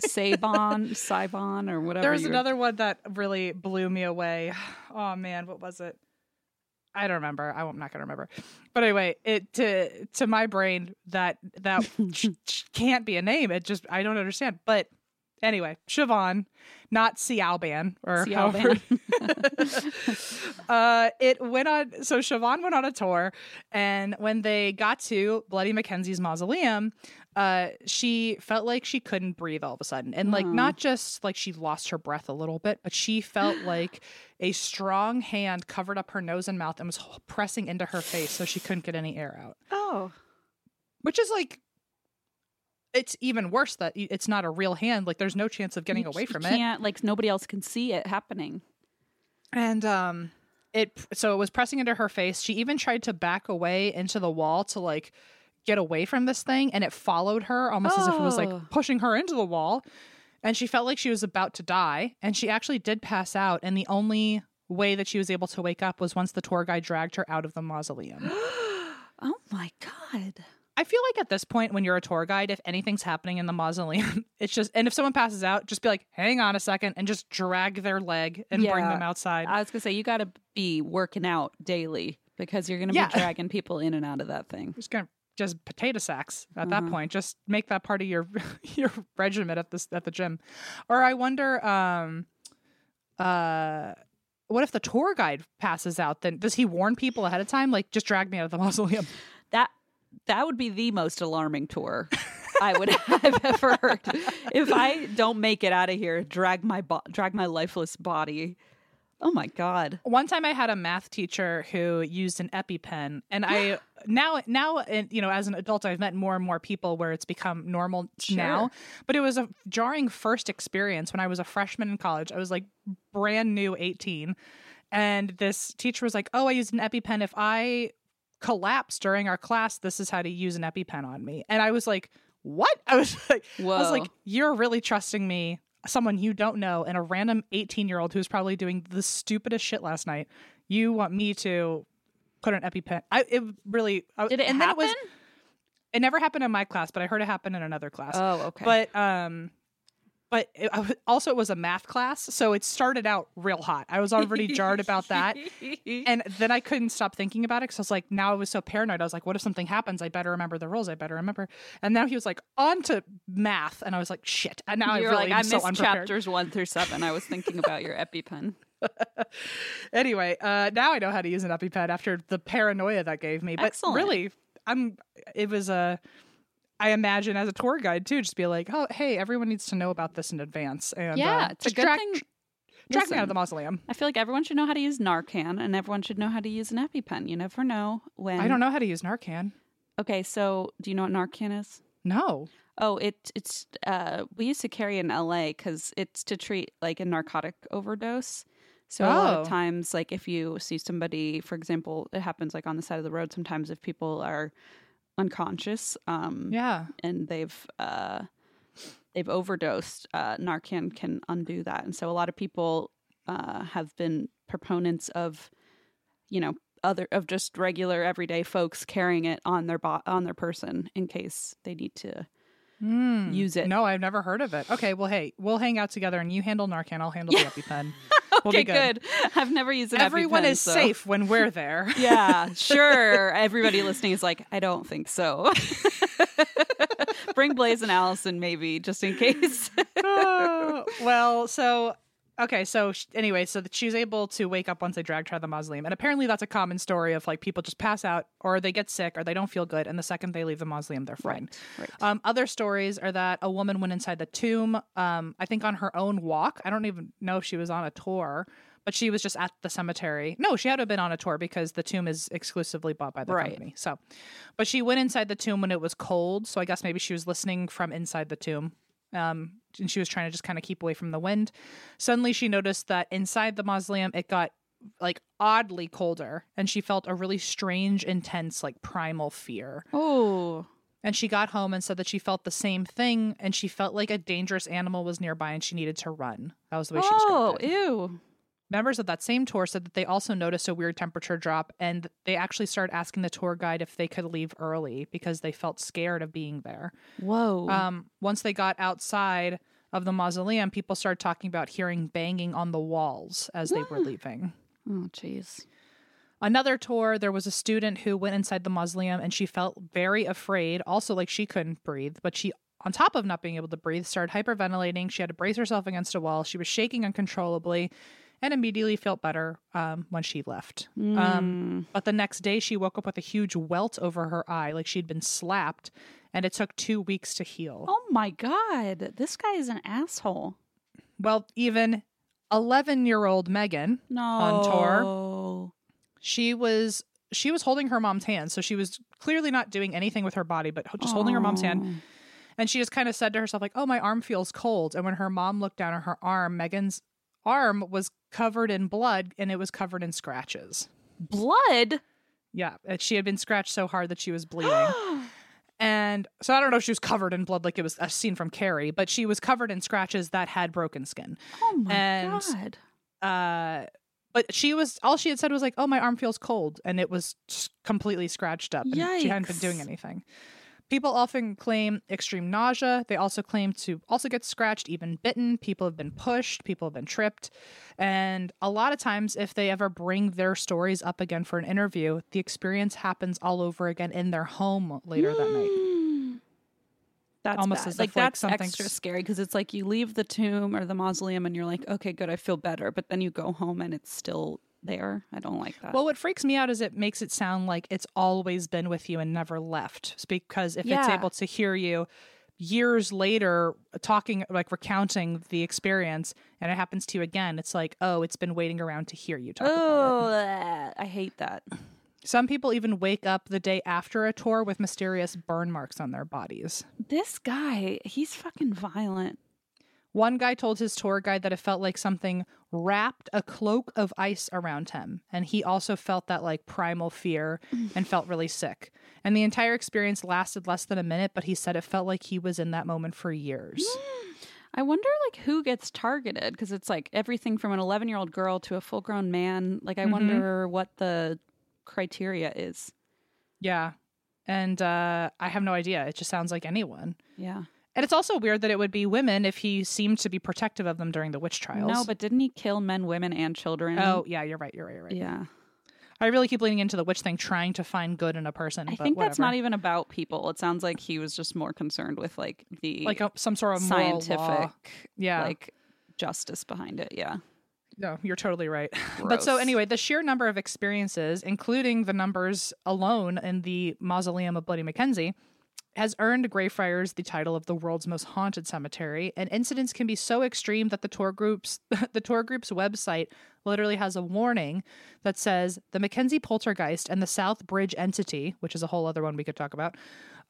Sabon, Sibon, or whatever. There's you're- another one that really blew me away. Oh man, what was it? I don't remember. I'm not gonna remember. But anyway, it to to my brain that that can't be a name. It just I don't understand. But anyway, Siobhan, not Sialban or however. uh, it went on. So Siobhan went on a tour, and when they got to Bloody Mackenzie's mausoleum, uh, she felt like she couldn't breathe all of a sudden, and like not just like she lost her breath a little bit, but she felt like a strong hand covered up her nose and mouth and was pressing into her face, so she couldn't get any air out. Oh, Which is like. It's even worse that it's not a real hand. Like, there's no chance of getting You- away from it. Can't like nobody else can see it happening. and um it so it was pressing into her face she even tried to back away into the wall to like get away from this thing and it followed her almost as if it was like Oh. pushing her into the wall and she felt like she was about to die and she actually did pass out and the only way that she was able to wake up was once the tour guide dragged her out of the mausoleum oh my god. i feel like at this point when you're a tour guide if anything's happening in the mausoleum it's just and if someone passes out just be like hang on a second and just drag their leg and bring them outside I was gonna say you got to be working out daily because you're gonna Yeah. be dragging people in and out of that thing. just gonna just potato sacks at that Mhm. point. Just make that part of your your regimen at this at the gym. Or I wonder, um, uh, what if the tour guide passes out? Then does he warn people ahead of time? Like, just drag me out of the mausoleum. That that would be the most alarming tour I would have ever heard. If I don't make it out of here, drag my bo- drag my lifeless body. Oh my god. One time, I had a math teacher who used an EpiPen, and I now now and you know as an adult, I've met more and more people where it's become normal now. But it was a jarring first experience when I was a freshman in college. I was like brand new, eighteen, and this teacher was like, "Oh, I used an EpiPen. If I collapse during our class, this is how to use an EpiPen on me." And I was like, "What?" I was like, I was like, "You're really trusting me." Someone you don't know and a random 18 year old who's probably doing the stupidest shit last night. You want me to put an EpiPen? I it really I- Did it and then happen? It, was, it never happened in my class, but I heard it happen in another class. oh, okay. But um, but it, also it was a math class, so it started out real hot. I was already jarred about that, and then I couldn't stop thinking about it because I was like, now I was so paranoid. I was like, what if something happens? I better remember the rules. I better remember. And now he was like, on to math, and I was like, shit. And now I You're really like I so missed chapters one through seven. I was thinking about your EpiPen. anyway, uh, now I know how to use an EpiPen after the paranoia that gave me. But Excellent. really, I'm. It was a. I imagine as a tour guide too, just be like, oh, hey, everyone needs to know about this in advance. And Yeah, uh, it's a good drag, thing- drag me out of the mausoleum. I feel like everyone should know how to use Narcan, and everyone should know how to use an EpiPen. You never know when. I don't know how to use Narcan. Okay, so do you know what Narcan is? No. Oh, it it's uh we used to carry in LA cuz it's to treat like a narcotic overdose. So a lot Oh. of times like if you see somebody for example, it happens like on the side of the road sometimes if people are unconscious um Yeah. and they've uh they've overdosed, uh Narcan can undo that. And so a lot of people uh have been proponents of you know other of just regular everyday folks carrying it on their bo- on their person in case they need to Mm. use it. No, I've never heard of it. Okay, well, hey, we'll hang out together, and you handle Narcan. I'll handle the EpiPen. We'll okay, be good. I've never used an Everyone EpiPen, is so- safe when we're there. Yeah, sure. Everybody listening is like, I don't think so. Bring Blaze and Allison, maybe, just in case. Oh, well, so okay, so sh- anyway, so that she was able to wake up once they dragged her of the mausoleum, and apparently that's a common story of like people just pass out or they get sick or they don't feel good, and the second they leave the mausoleum, they're fine. Right. Um, other stories are that a woman went inside the tomb, um, I think on her own walk. I don't even know if she was on a tour, but she was just at the cemetery. No, she had to have been on a tour because the tomb is exclusively bought by the Right. company. So, but she went inside the tomb when it was cold. So I guess maybe she was listening from inside the tomb. Um, and she was trying to just kind of keep away from the wind. Suddenly, she noticed that inside the mausoleum, it got like oddly colder, and she felt a really strange, intense, like primal fear. Oh. And she got home and said that she felt the same thing, and she felt like a dangerous animal was nearby and she needed to run. That was the way she Oh, described it. Oh ew. Members of that same tour said that they also noticed a weird temperature drop, and they actually started asking the tour guide if they could leave early because they felt scared of being there. Whoa. Um, once they got outside of the mausoleum, people started talking about hearing banging on the walls as they were leaving. oh, jeez. Another tour, there was a student who went inside the mausoleum and she felt very afraid, also like she couldn't breathe, but she on top of not being able to breathe, started hyperventilating. She had to brace herself against a wall. She was shaking uncontrollably and immediately felt better um, when she left. Mm. Um, but the next day, she woke up with a huge welt over her eye, like she'd been slapped, and it took two weeks to heal. Oh my god. This guy is an asshole. Well, even 11 year old Megan, No. On tour? she was. She was holding her mom's hand, so she was clearly not doing anything with her body, but just holding her mom's hand. And she just kind of said to herself, like, oh, my arm feels cold. And when her mom looked down at her arm, Megan's arm was covered in blood and it was covered in scratches. Blood? Yeah. She had been scratched so hard that she was bleeding. and so I don't know if she was covered in blood like it was a scene from Carrie, but she was covered in scratches that had broken skin. oh my And- god. Uh, but she was all she had said was like, "Oh, my arm feels cold," and it was completely scratched up. And she hadn't been doing anything. People often claim extreme nausea. They also claim to also get scratched, even bitten. People have been pushed. People have been tripped. And a lot of times, if they ever bring their stories up again for an interview, the experience happens all over again in their home later that night. Mm. That's Almost bad. as like if, like, that's something's- extra scary because it's like you leave the tomb or the mausoleum and you're like, okay, good, I feel better, but then you go home and it's still there. I don't like that. Well, what freaks me out is it makes it sound like it's always been with you and never left. It's Because if it's able to hear you years later uh, talking, like recounting the experience, and it happens to you again, it's like, oh, it's been waiting around to hear you talk about it. oh. I hate that. Some people even wake up the day after a tour with mysterious burn marks on their bodies. This guy, he's fucking violent. One guy told his tour guide that it felt like something wrapped a cloak of ice around him. And he also felt that like primal fear and felt really sick. And the entire experience lasted less than a minute, but he said it felt like he was in that moment for years. I wonder like who gets targeted because it's like everything from an 11 year old girl to a full grown man. Like I Mhm. wonder what the criteria is. yeah. And uh, I have no idea. It just sounds like anyone. Yeah. And it's also weird that it would be women if he seemed to be protective of them during the witch trials. No, but didn't he kill men, women, and children? Oh, yeah, you're right. You're right. You're right. yeah. I really keep leaning into the witch thing, trying to find good in a person. I think that's not even about people. It sounds like he was just more concerned with like the like a, some sort of scientific. Yeah. like justice behind it. Yeah. No, you're totally right. But so anyway, the sheer number of experiences, including the numbers alone in the mausoleum of Bloody Mackenzie, has earned Greyfriars the title of the world's most haunted cemetery. And incidents can be so extreme that the tour groups the tour group's website literally has a warning that says the Mackenzie poltergeist and the South Bridge entity, which is a whole other one we could talk about,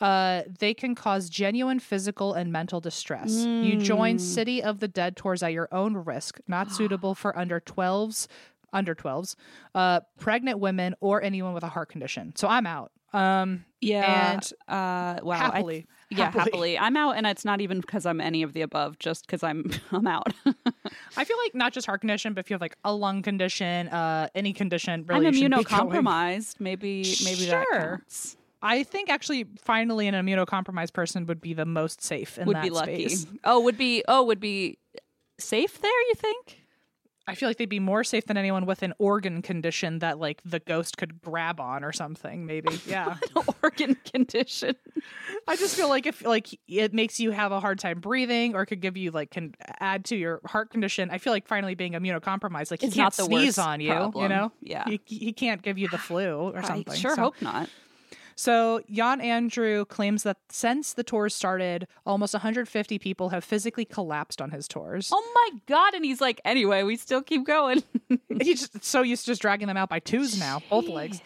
uh, they can cause genuine physical and mental distress. You join City of the Dead tours at your own risk, not suitable for under 12s, under 12s, uh, pregnant women, or anyone with a heart condition. So I'm out. Um, Yeah. And uh wow. I- yeah, happily. happily. I'm out and it's not even because I'm any of the above, just because I'm I'm out. I feel like not just heart condition, but if you have like a lung condition, uh, any condition, I'm really you shouldn't be going. immunocompromised. Maybe maybe that Sure. counts. I think actually, finally, an immunocompromised person would be the most safe in Would that be lucky. space. Oh, would be oh, would be safe there, you think? I feel like they'd be more safe than anyone with an organ condition that like the ghost could grab on or something. Maybe, yeah. Organ condition. I just feel like if like it makes you have a hard time breathing or could give you like can add to your heart condition. I feel like finally being immunocompromised, like he It's can't not the sneeze on you. You know, Yeah. he, he can't give you the flu or I something. sure So- hope not. So Jan Andrew claims that since the tours started, almost 150 people have physically collapsed on his tours. Oh my god! And he's like, anyway, we still keep going. He's just so used to just dragging them out by twos now, both legs.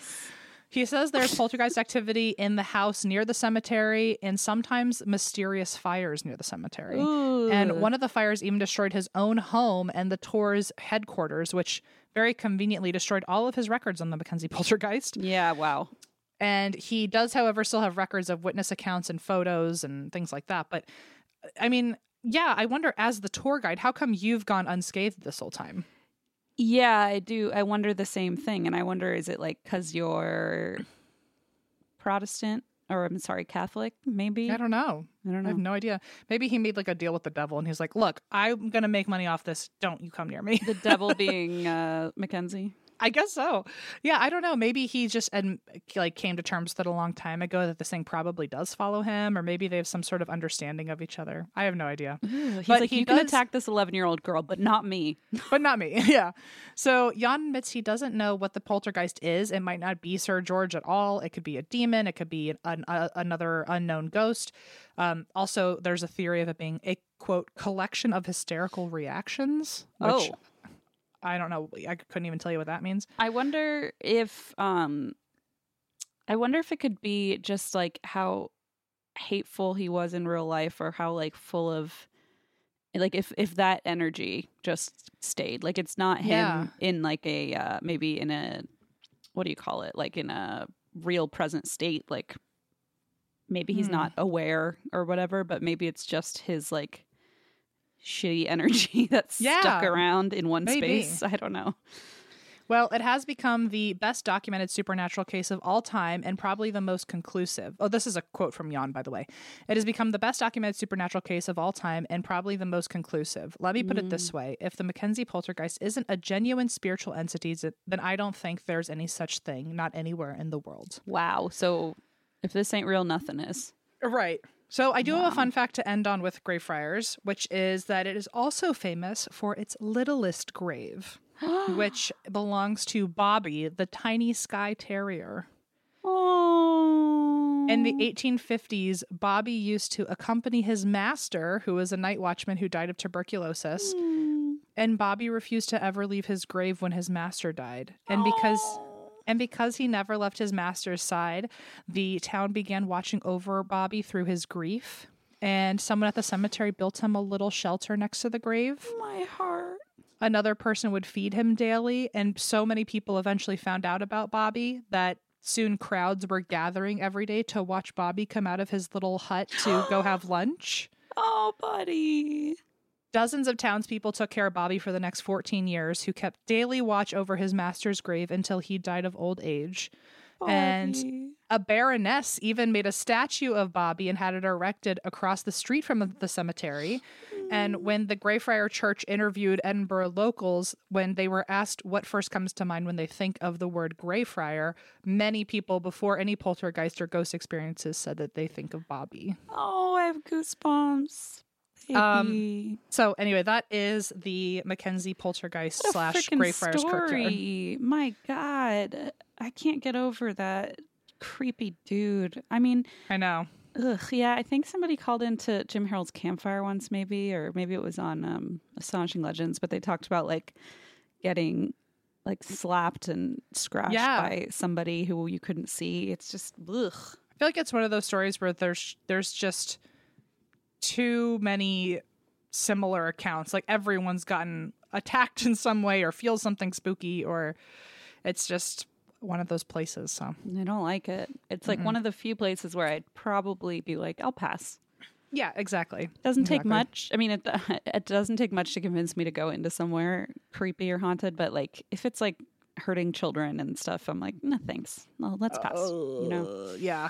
He says there's poltergeist activity in the house near the cemetery and sometimes mysterious fires near the cemetery. And one of the fires even destroyed his own home and the tour's headquarters, which very conveniently destroyed all of his records on the Mackenzie poltergeist. yeah, wow. And he does, however, still have records of witness accounts and photos and things like that. But I mean, yeah, I wonder as the tour guide, how come you've gone unscathed this whole time? Yeah, I do. I wonder the same thing, and I wonder is it like because you're Protestant or I'm sorry, Catholic? Maybe I don't know. I don't I have no idea. Maybe he made like a deal with the devil and he's like, look, I'm going to make money off this. Don't you come near me. The devil being uh, Mackenzie. I guess so. Yeah, I don't know. Maybe he just and like came to terms with it a long time ago that this thing probably does follow him, or maybe they have some sort of understanding of each other. I have no idea, He's But like, he you can attack this 11 year old girl, but not me. but not me. yeah. So Jan admits he doesn't know what the poltergeist is. It might not be Sir George at all. It could be a demon. It could be an, an, uh, another unknown ghost. Um, also, there's a theory of it being a quote collection of hysterical reactions. Which Oh. I don't know. I couldn't even tell you what that means. I wonder if um I wonder if it could be just like how hateful he was in real life or how like full of like if if that energy just stayed. Like it's not him Yeah. in like a uh maybe in a what do you call it? Like in a real present state like maybe he's Hmm. not aware or whatever, but maybe it's just his like shitty energy that's stuck around in one Maybe. space. I don't know. Well, it has become the best documented supernatural case of all time and probably the most conclusive. Oh, this is a quote from Jan, by the way. It has become the best documented supernatural case of all time and probably the most conclusive. Let me put it this mm. way if the Mackenzie poltergeist isn't a genuine spiritual entity, then I don't think there's any such thing, not anywhere in the world. Wow. So if this ain't real, nothing is. Right. So I do have a fun fact to end on with Greyfriars, which is that it is also famous for its littlest grave, which belongs to Bobby, the tiny Skye Terrier. Oh. In the 1850s, Bobby used to accompany his master, who was a night watchman who died of tuberculosis, hmm. and Bobby refused to ever leave his grave when his master died. And because and because he never left his master's side, the town began watching over Bobby through his grief. And someone at the cemetery built him a little shelter next to the grave. my heart. Another person would feed him daily, and so many people eventually found out about Bobby that soon crowds were gathering every day to watch Bobby come out of his little hut to go have lunch. Oh, buddy. Dozens of townspeople took care of Bobby for the next 14 years, who kept daily watch over his master's grave until he died of old age. And a baroness even made a statue of Bobby and had it erected across the street from the cemetery. And hmm. when the Greyfriar Church interviewed Edinburgh locals, when they were asked what first comes to mind when they think of the word Greyfriar, many people before any poltergeist or ghost experiences said that they think of Bobby. Oh, I have goosebumps. Um, So anyway, that is the Mackenzie poltergeist What slash Greyfriars story. My God. I can't get over that creepy dude. I mean, I know. Ugh, yeah, I think somebody called into Jim Harold's campfire once, maybe, or maybe it was on um, Astonishing Legends, but they talked about like getting like slapped and scratched Yeah. by somebody who you couldn't see. It's just ugh. I feel like it's one of those stories where there's there's just too many similar accounts. Like everyone's gotten attacked in some way or feels something spooky or it's just one of those places. So I don't like it. It's like one of the few places where I'd probably be like, I'll pass. yeah, exactly. Doesn't take much. I mean, it it doesn't take much to convince me to go into somewhere creepy or haunted. But like, if it's like hurting children and stuff, I'm like, no, thanks. No, let's pass. You know. Uh, Yeah.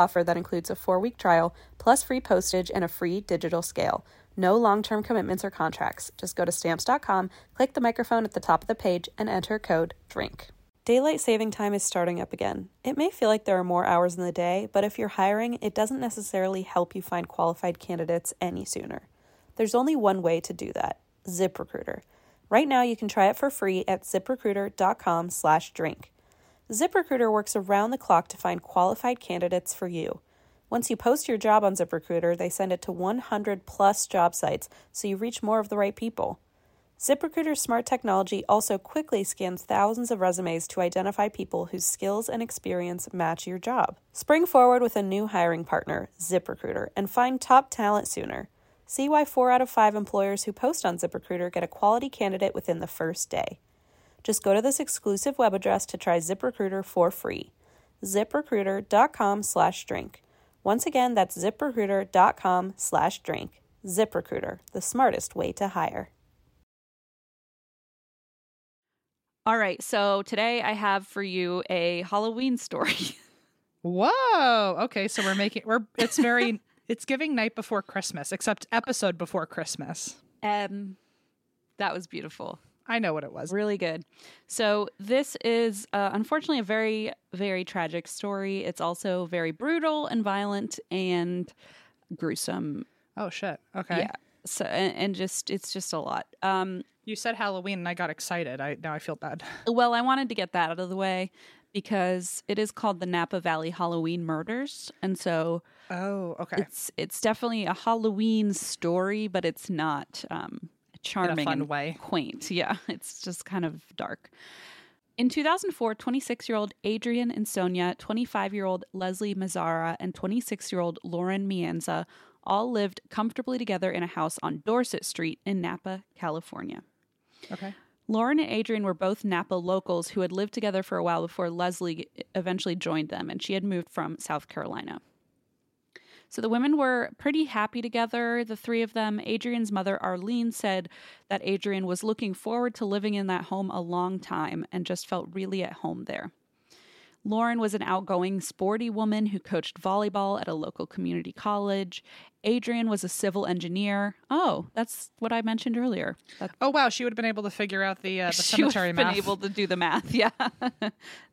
offer that includes a four week trial, plus free postage and a free digital scale. No long term commitments or contracts. Just go to stamps.com, click the microphone at the top of the page, and enter code DRINK. Daylight saving time is starting up again. It may feel like there are more hours in the day, but if you're hiring, it doesn't necessarily help you find qualified candidates any sooner. There's only one way to do that ZipRecruiter. Right now, you can try it for free at ziprecruiter.com slash drink. ZipRecruiter works around the clock to find qualified candidates for you. Once you post your job on ZipRecruiter, they send it to 100 plus job sites so you reach more of the right people. ZipRecruiter's smart technology also quickly scans thousands of resumes to identify people whose skills and experience match your job. Spring forward with a new hiring partner, ZipRecruiter, and find top talent sooner. See why 4 out of 5 employers who post on ZipRecruiter get a quality candidate within the first day. Just go to this exclusive web address to try ZipRecruiter for free. ZipRecruiter.com slash drink. Once again, that's ziprecruiter.com slash drink. ZipRecruiter, the smartest way to hire. All right, so today I have for you a Halloween story. Whoa. Okay, so we're making we're it's very it's giving night before Christmas, except episode before Christmas. um, that was beautiful. I know what it was. Really good. So, this is uh, unfortunately a very, very tragic story. It's also very brutal and violent and gruesome. Oh shit. Okay. Yeah. So, and, and just, it's just a lot. Um, You said Halloween and I got excited. I now I feel bad. well, I wanted to get that out of the way because it is called the Napa Valley Halloween Murders. And so Oh, okay. it's, it's definitely a Halloween story, but it's not um, charming and way. quaint. Yeah, it's just kind of dark. In 2004, 26 year old Adrian Insogna, 25 year old Leslie Mazzara, and 26 year old Lauren Mianza all lived comfortably together in a house on Dorset Street in Napa, California. Okay. Lauren and Adrian were both Napa locals who had lived together for a while before Leslie eventually joined them, and she had moved from South Carolina. So the women were pretty happy together, the three of them. Adrian's mother, Arlene, said that Adrian was looking forward to living in that home a long time and just felt really at home there. Lauren was an outgoing, sporty woman who coached volleyball at a local community college. Adrian was a civil engineer. Oh, that's what I mentioned earlier. That Oh wow, she would have been able to figure out the uh, the she would cemetery have math. been able to do the math. Yeah,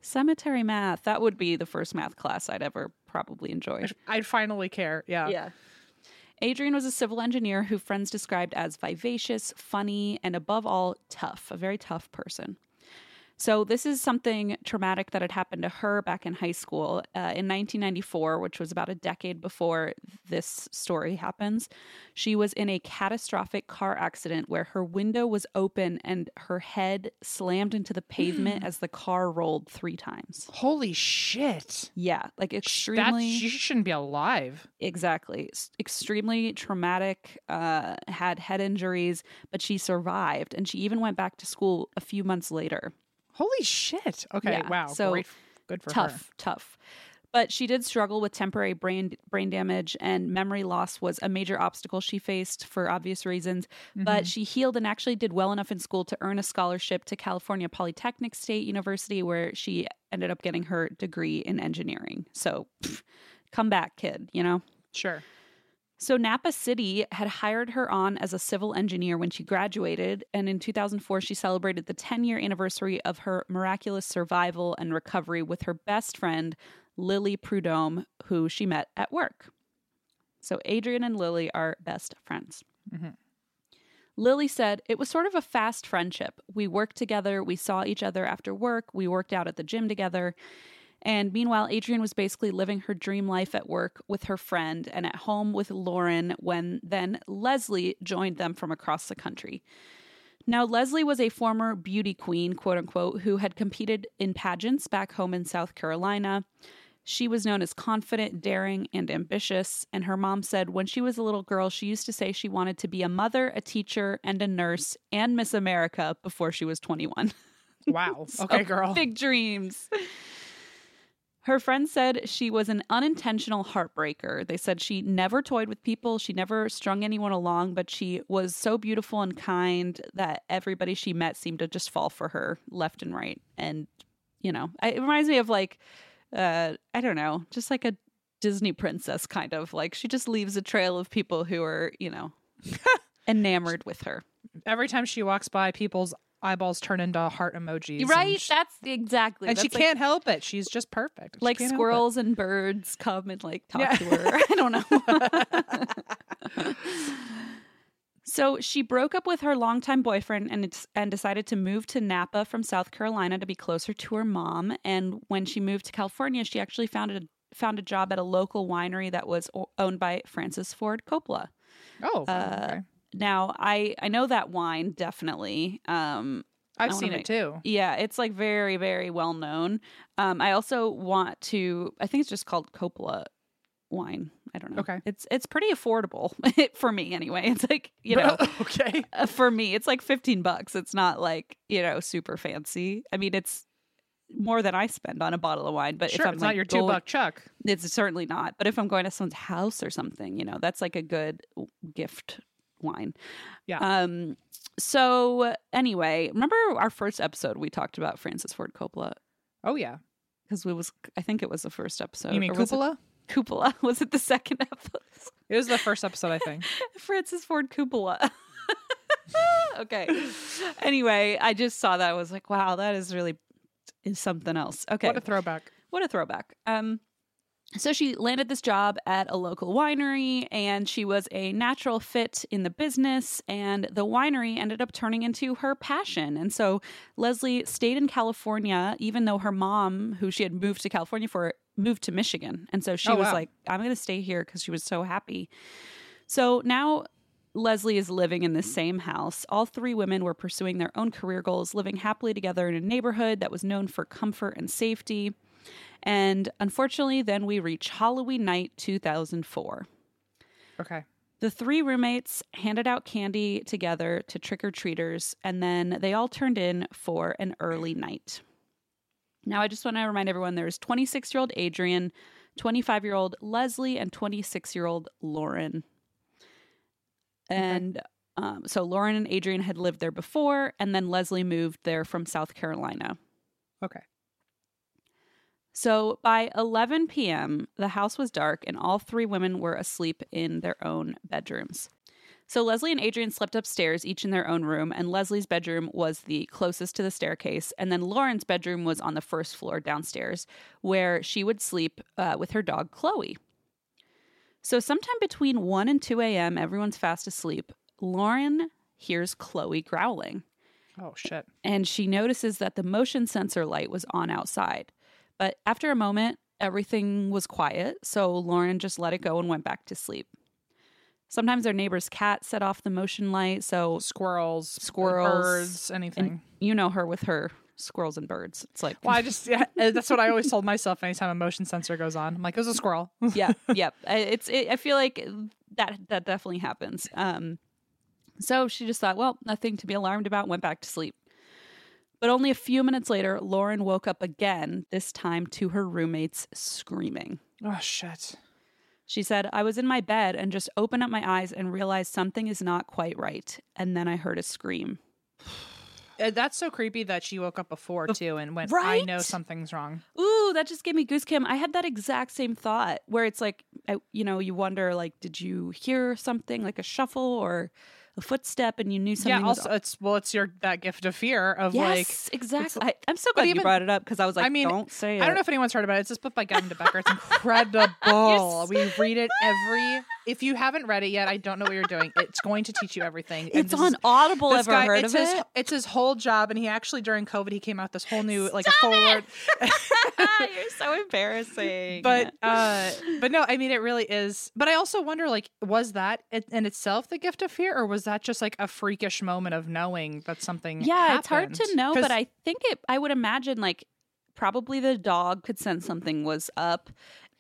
cemetery math. That would be the first math class I'd ever probably enjoy. I'd finally care. Yeah. Yeah. Adrian was a civil engineer who friends described as vivacious, funny, and above all, tough, a very tough person. So, this is something traumatic that had happened to her back in high school uh, in 1994, which was about a decade before this story happens. She was in a catastrophic car accident where her window was open and her head slammed into the pavement as the car rolled three times. Holy shit. Yeah, like That extremely. she shouldn't be alive. Exactly. Extremely traumatic, uh, had head injuries, but she survived. And she even went back to school a few months later. Holy shit. Okay. Yeah, Wow. so Great. Good for tough, her. tough. Tough. But she did struggle with temporary brain brain damage and memory loss was a major obstacle she faced for obvious reasons. Mm-hmm. But she healed and actually did well enough in school to earn a scholarship to California Polytechnic State University, where she ended up getting her degree in engineering. So pff, come back, kid, you know? Sure. So Napa City had hired her on as a civil engineer when she graduated, and in 2004 she celebrated the 10-year anniversary of her miraculous survival and recovery with her best friend Lily Prudhomme, who she met at work. So Adrian and Lily are best friends. Mhm. Lily said it was sort of a fast friendship. We worked together, we saw each other after work, we worked out at the gym together. And meanwhile, Adrian was basically living her dream life at work with her friend and at home with Lauren when then Leslie joined them from across the country. Now, Leslie was a former beauty queen, quote unquote, who had competed in pageants back home in South Carolina. She was known as confident, daring, and ambitious. And her mom said when she was a little girl, she used to say she wanted to be a mother, a teacher, and a nurse and Miss America before she was 21. Wow. So Okay, girl. Big dreams. Her friends said she was an unintentional heartbreaker. They said she never toyed with people, she never strung anyone along, but she was so beautiful and kind that everybody she met seemed to just fall for her left and right. And, you know, it reminds me of like, uh, I don't know, just like a Disney princess kind of. Like she just leaves a trail of people who are, you know, enamored with her. Every time she walks by, people's eyeballs turn into heart emojis. Right? sh- That's exactly. and she like- can't help it. She's just perfect. She like can't help it. squirrels and birds come and like talk Yeah. to her. I don't know. so she broke up with her longtime boyfriend and it's, and decided to move to Napa from South Carolina to be closer to her mom. And when she moved to California, she actually found a found a job at a local winery that was o- owned by Francis Ford Coppola. Oh, Uh, okay. Now, I I know that wine definitely. Um, I've seen make- it too. yeah, it's like very, very well known. Um, I also want to. I think it's just called Coppola wine. I don't know. Okay. it's it's pretty affordable for me anyway. It's like you know, okay. uh, for me, it's like fifteen bucks. It's not like you know super fancy. I mean, it's more than I spend on a bottle of wine. But Sure, if I'm it's like not your two going- buck chuck. it's certainly not. But if I'm going to someone's house or something, you know, that's like a good gift wine. Yeah. Um. So anyway, remember our first episode we talked about Francis Ford Coppola Oh yeah. because we was I think it was the first episode. you mean Coppola? was it- cupola? Cupola was it the second episode? It was the first episode, I think. Francis Ford Cupola. okay. Anyway, I just saw that. I was like, wow, that is really is something else. Okay. What a throwback. what a throwback. Um, so she landed this job at a local winery and she was a natural fit in the business and the winery ended up turning into her passion. And so Leslie stayed in California even though her mom, who she had moved to California for, moved to Michigan. And so she Oh, was wow. like, I'm going to stay here because she was so happy. So now Leslie is living in the same house. All three women were pursuing their own career goals, living happily together in a neighborhood that was known for comfort and safety. And unfortunately, then we reach Halloween night 2004. Okay. The three roommates handed out candy together to trick or treaters, and then they all turned in for an early night. Now, I just want to remind everyone there's 26 year old Adrian, 25 year old Leslie, and 26 year old Lauren. And um, so Lauren and Adrian had lived there before, and then Leslie moved there from South Carolina. Okay. So by 11 p.m., the house was dark and all three women were asleep in their own bedrooms. So Leslie and Adrian slept upstairs, each in their own room, and Leslie's bedroom was the closest to the staircase. And then Lauren's bedroom was on the first floor downstairs, where she would sleep uh, with her dog, Chloe. So, sometime between 1 and 2 a.m., everyone's fast asleep. Lauren hears Chloe growling Oh shit. and she notices that the motion sensor light was on outside. But after a moment, everything was quiet, so Lauren just let it go and went back to sleep. Sometimes their neighbor's cat set off the motion light, so Squirrels, Squirrels, birds, anything. you know her with her squirrels and birds. It's like, well, I just yeah, uh, that's what I always told myself anytime a motion sensor goes on. I'm like, it was a squirrel. yeah, yep. I- It's. It, I feel like that that definitely happens. Um, so she just thought, well, nothing to be alarmed about. Went back to sleep. But only a few minutes later, Lauren woke up again. This time to her roommates screaming. oh shit. She said, I was in my bed and just opened up my eyes and realized something is not quite right. And then I heard a scream. Uh, That's so creepy that she woke up before too and went, right? "I know something's wrong." Ooh, that just gave me goose Kim. I had that exact same thought where it's like, I, you know, you wonder like, did you hear something like a shuffle or a footstep, and you knew something? yeah. was Also, it's well, it's your that gift of fear of like. exactly. I, I'm so glad you even- brought it up because I was like, I mean, don't say it. I don't know if anyone's heard about it. It's this book by Gavin de Becker. It's incredible. we read it every. If you haven't read it yet, I don't know what you're doing. It's going to teach you everything. It's on is- Audible. Ever guy, heard it's of his, it? It's his whole job, and he actually during COVID he came out this whole new like a Stop forward. You're so embarrassing. but uh but no i mean it really is but i also wonder like was that in itself the gift of fear or was that just like a freakish moment of knowing that something yeah, it's hard to know, but I think it. I would imagine like probably the dog could sense something was up.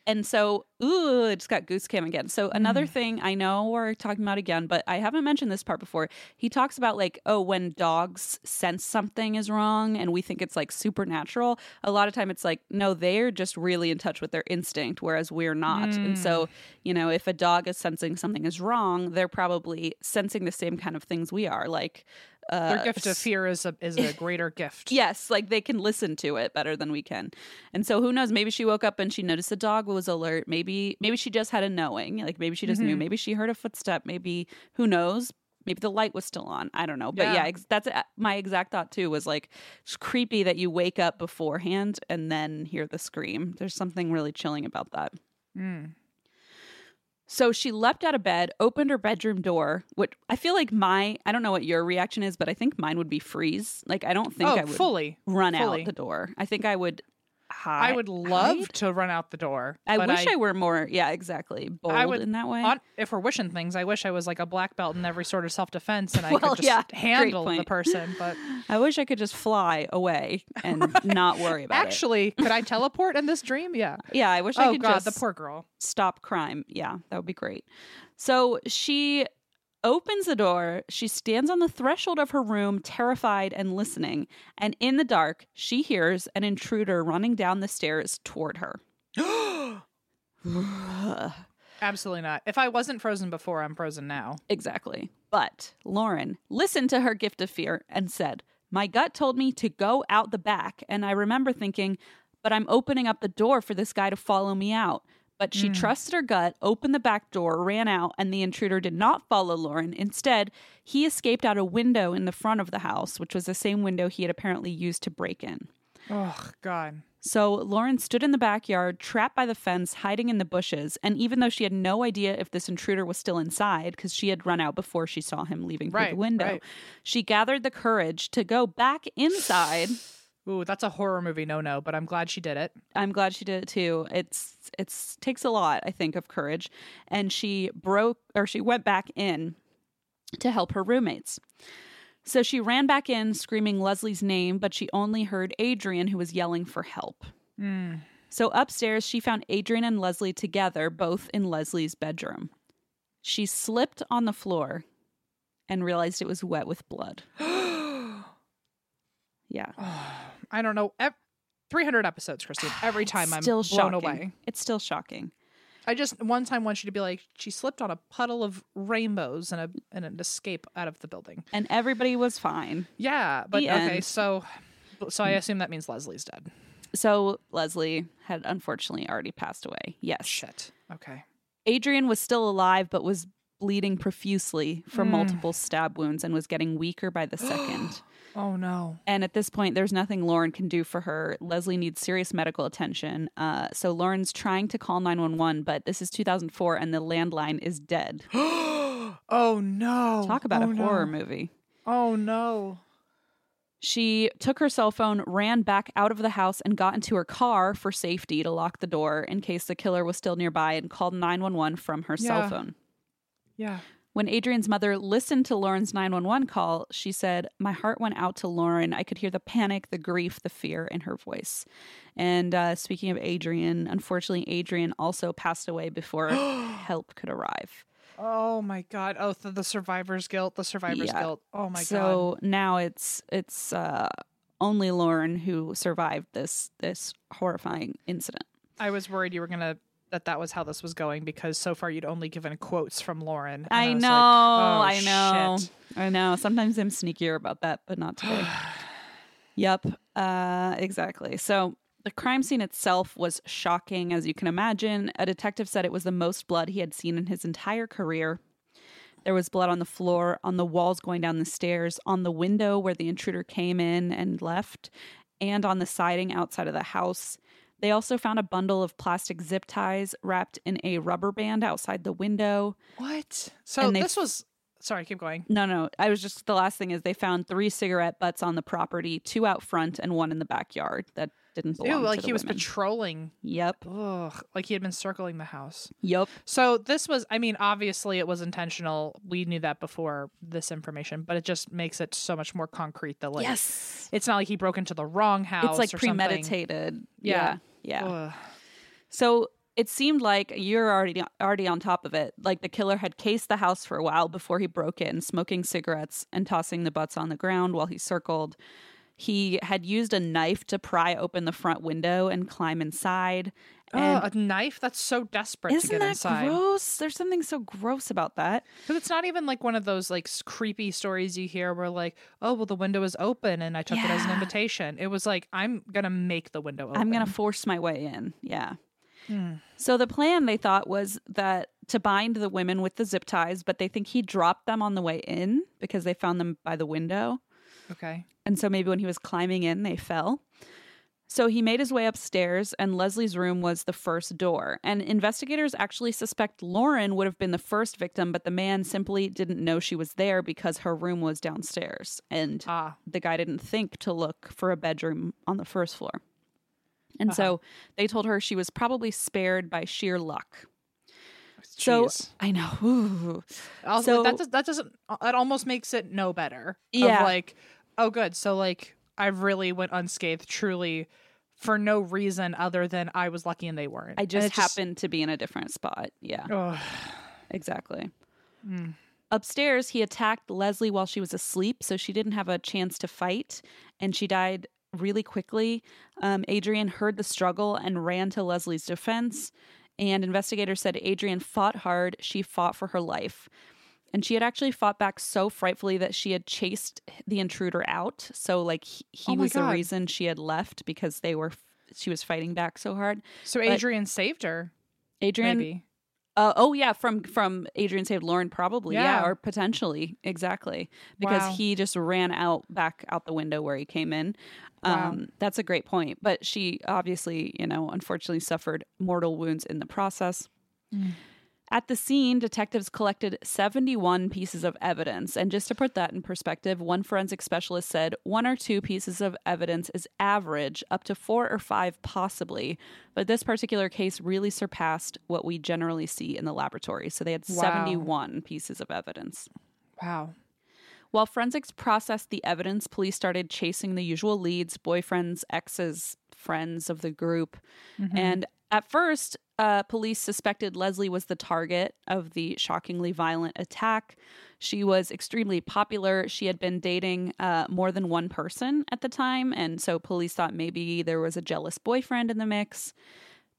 And so, ooh, it just got goose cam again. So another Mm. thing I know we're talking about again, but I haven't mentioned this part before. He talks about like, oh, when dogs sense something is wrong and we think it's like supernatural, a lot of time it's like, no, they're just really in touch with their instinct, whereas we're not. And Mm. so, you know, if a dog is sensing something is wrong, they're probably sensing the same kind of things we are, like uh, their gift of fear is a is a greater gift Yes, like they can listen to it better than we can. And so who knows, maybe she woke up and she noticed the dog was alert. Maybe maybe she just had a knowing. Like maybe she just knew. Mhm. Maybe she heard a footstep. Maybe who knows? Maybe the light was still on. I don't know. But yeah, Yeah. ex- that's uh, my exact thought too was like it's creepy that you wake up beforehand and then hear the scream. There's something really chilling about that. Mm. So she leapt out of bed, opened her bedroom door, which I feel like my I don't know what your reaction is, but I think mine would be freeze. Like I don't think oh I would fully run fully. out the door. I think I would hide. i would love hide? to run out the door I wish I, were more, yeah, exactly, bold I would- in that way. on, if we're wishing things i wish i was like a black belt in every sort of self-defense and i Well, could just yeah, handle the person but I wish I could just fly away and not worry about it. actually could i teleport in this dream yeah Yeah, I wish I oh could god just the poor girl stop crime. Yeah, that would be great. So she opens the door. She stands on the threshold of her room, terrified and listening. And in the dark, she hears an intruder running down the stairs toward her. Absolutely not. If I wasn't frozen before, I'm frozen now. Exactly. But Lauren listened to her gift of fear and said, My gut told me to go out the back. And I remember thinking, but I'm opening up the door for this guy to follow me out. But she Mm. trusted her gut, opened the back door, ran out, and the intruder did not follow Lauren. Instead, he escaped out a window in the front of the house, which was the same window he had apparently used to break in. Oh God. So Lauren stood in the backyard, trapped by the fence, hiding in the bushes. And even though she had no idea if this intruder was still inside, because she had run out before she saw him leaving through the window, right. she gathered the courage to go back inside. Ooh, that's a horror movie no no, but I'm glad she did it. I'm glad she did it too. It's it's takes a lot, I think, of courage. And she broke or she went back in to help her roommates. So she ran back in screaming Leslie's name, but she only heard Adrian who was yelling for help. Mm. So upstairs, she found Adrian and Leslie together, both in Leslie's bedroom. She slipped on the floor and realized it was wet with blood. Yeah. I don't know. Ev- 300 episodes, Christine. Every time I'm still blown shocking. away. It's still shocking. I just one time want you to be like, she slipped on a puddle of rainbows and a and an escape out of the building. And everybody was fine. Yeah, but The okay, end. so so I assume that means Leslie's dead. So Leslie had unfortunately already passed away. Yes. Shit. Okay. Adrian was still alive, but was bleeding profusely from Mm. multiple stab wounds and was getting weaker by the second. Oh no. And at this point, there's nothing Lauren can do for her. Leslie needs serious medical attention. Uh, so Lauren's trying to call 911, but this is 2004 and the landline is dead. oh no. Talk about Oh, a horror no. movie. Oh no. She took her cell phone, ran back out of the house, and got into her car for safety to lock the door in case the killer was still nearby and called 911 from her cell phone. Yeah. When Adrian's mother listened to Lauren's 911 call, she said, My heart went out to Lauren. I could hear the panic, the grief, the fear in her voice. And uh, speaking of Adrian, unfortunately, Adrian also passed away before help could arrive. Oh my god. Oh, the, the survivor's guilt. The survivor's Yeah. guilt. Oh my god. so now it's it's uh, only Lauren who survived this this horrifying incident. I was worried you were gonna that that was how this was going because so far you'd only given quotes from Lauren. and I, was know, like, oh, I know, shit. I know. Sometimes I'm sneakier about that, but not today. yep, uh, exactly. So the crime scene itself was shocking, as you can imagine. A detective said it was the most blood he had seen in his entire career. There was blood on the floor, on the walls going down the stairs, on the window where the intruder came in and left, and on the siding outside of the house. They also found a bundle of plastic zip ties wrapped in a rubber band outside the window. What? So they this was. Sorry, keep going. No, no, I was just the last thing is they found three cigarette butts on the property, two out front and one in the backyard that didn't belong Ew, like he was women. patrolling. Yep. Ugh, like he had been circling the house. Yep. So this was, I mean, obviously it was intentional. We knew that before this information, but it just makes it so much more concrete that like yes. it's not like he broke into the wrong house. It's like or something. premeditated. Yeah. Yeah. Yeah. So it seemed like you're already already on top of it. Like the killer had cased the house for a while before he broke in, smoking cigarettes and tossing the butts on the ground while he circled. He had used a knife to pry open the front window and climb inside. And oh, a knife? That's so desperate to isn't get that inside. gross? There's something so gross about that. Because it's not even like one of those like creepy stories you hear where like, oh well, the window is open and I took it as an invitation. It was like I'm gonna make the window open. I'm going to force my way in. Yeah. Hmm. So the plan they thought was that to bind the women with the zip ties, but they think he dropped them on the way in because they found them by the window. Okay. And so maybe when he was climbing in, they fell. So he made his way upstairs, and Leslie's room was the first door. And investigators actually suspect Lauren would have been the first victim, but the man simply didn't know she was there because her room was downstairs. And Ah. the guy didn't think to look for a bedroom on the first floor. And so they told her she was probably spared by sheer luck. So I know. Ooh. Also, So- that does, that doesn't it almost makes it no better. of, Yeah. like, oh, good. So like, I really went unscathed, truly, for no reason other than I was lucky and they weren't. I just happened to be in a different spot. Yeah, Ugh. exactly. Mm. Upstairs, he attacked Leslie while she was asleep, so she didn't have a chance to fight, and she died really quickly. Um, Adrian heard the struggle and ran to Leslie's defense. And investigators said Adrian fought hard. She fought for her life. And she had actually fought back so frightfully that she had chased the intruder out. So, like, he, he Oh was the reason she had left because they were, she was fighting back so hard. So But- Adrian saved her. Adrian, maybe. uh, oh yeah, from from Adrian saved Lauren, probably yeah, Yeah. or potentially exactly because Wow. he just ran out back out the window where he came in. Wow. Um, that's a great point, but she obviously, you know, unfortunately suffered mortal wounds in the process. Mm. At the scene, detectives collected 71 pieces of evidence. And just to put that in perspective, one forensic specialist said one or two pieces of evidence is average, up to four or five possibly. But this particular case really surpassed what we generally see in the laboratory. So they had Wow. 71 pieces of evidence. Wow. While forensics processed the evidence, police started chasing the usual leads boyfriends, exes, friends of the group. Mm-hmm. And at first, uh, police suspected Leslie was the target of the shockingly violent attack. She was extremely popular. She had been dating uh, more than one person at the time. And so police thought maybe there was a jealous boyfriend in the mix.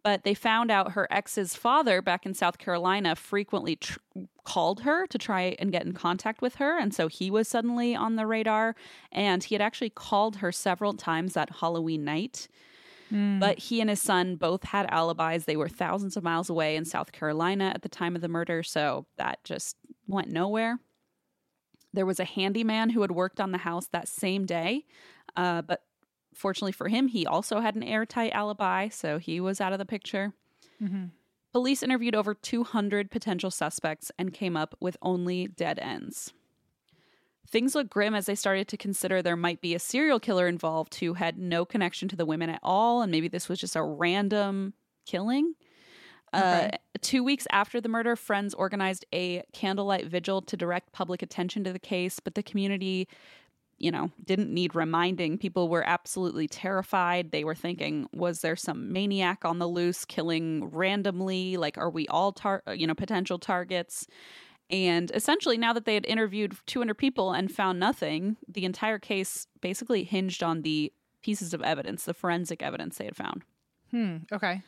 But they found out her ex's father back in South Carolina frequently tr- called her to try and get in contact with her. And so he was suddenly on the radar. And he had actually called her several times that Halloween night. Mm. But he and his son both had alibis. They were thousands of miles away in South Carolina at the time of the murder. So that just went nowhere. There was a handyman who had worked on the house that same day. Uh, but fortunately for him, he also had an airtight alibi. So he was out of the picture. Mhm. Police interviewed over 200 potential suspects and came up with only dead ends. Things looked grim as they started to consider there might be a serial killer involved who had no connection to the women at all, and maybe this was just a random killing. Uh, two weeks after the murder, friends organized a candlelight vigil to direct public attention to the case, but the community, you know, didn't need reminding. People were absolutely terrified. They were thinking, was there some maniac on the loose killing randomly? Like, are we all, tar- you know, potential targets? And essentially, now that they had interviewed 200 people and found nothing, the entire case basically hinged on the pieces of evidence, the forensic evidence they had found. Hmm. Okay.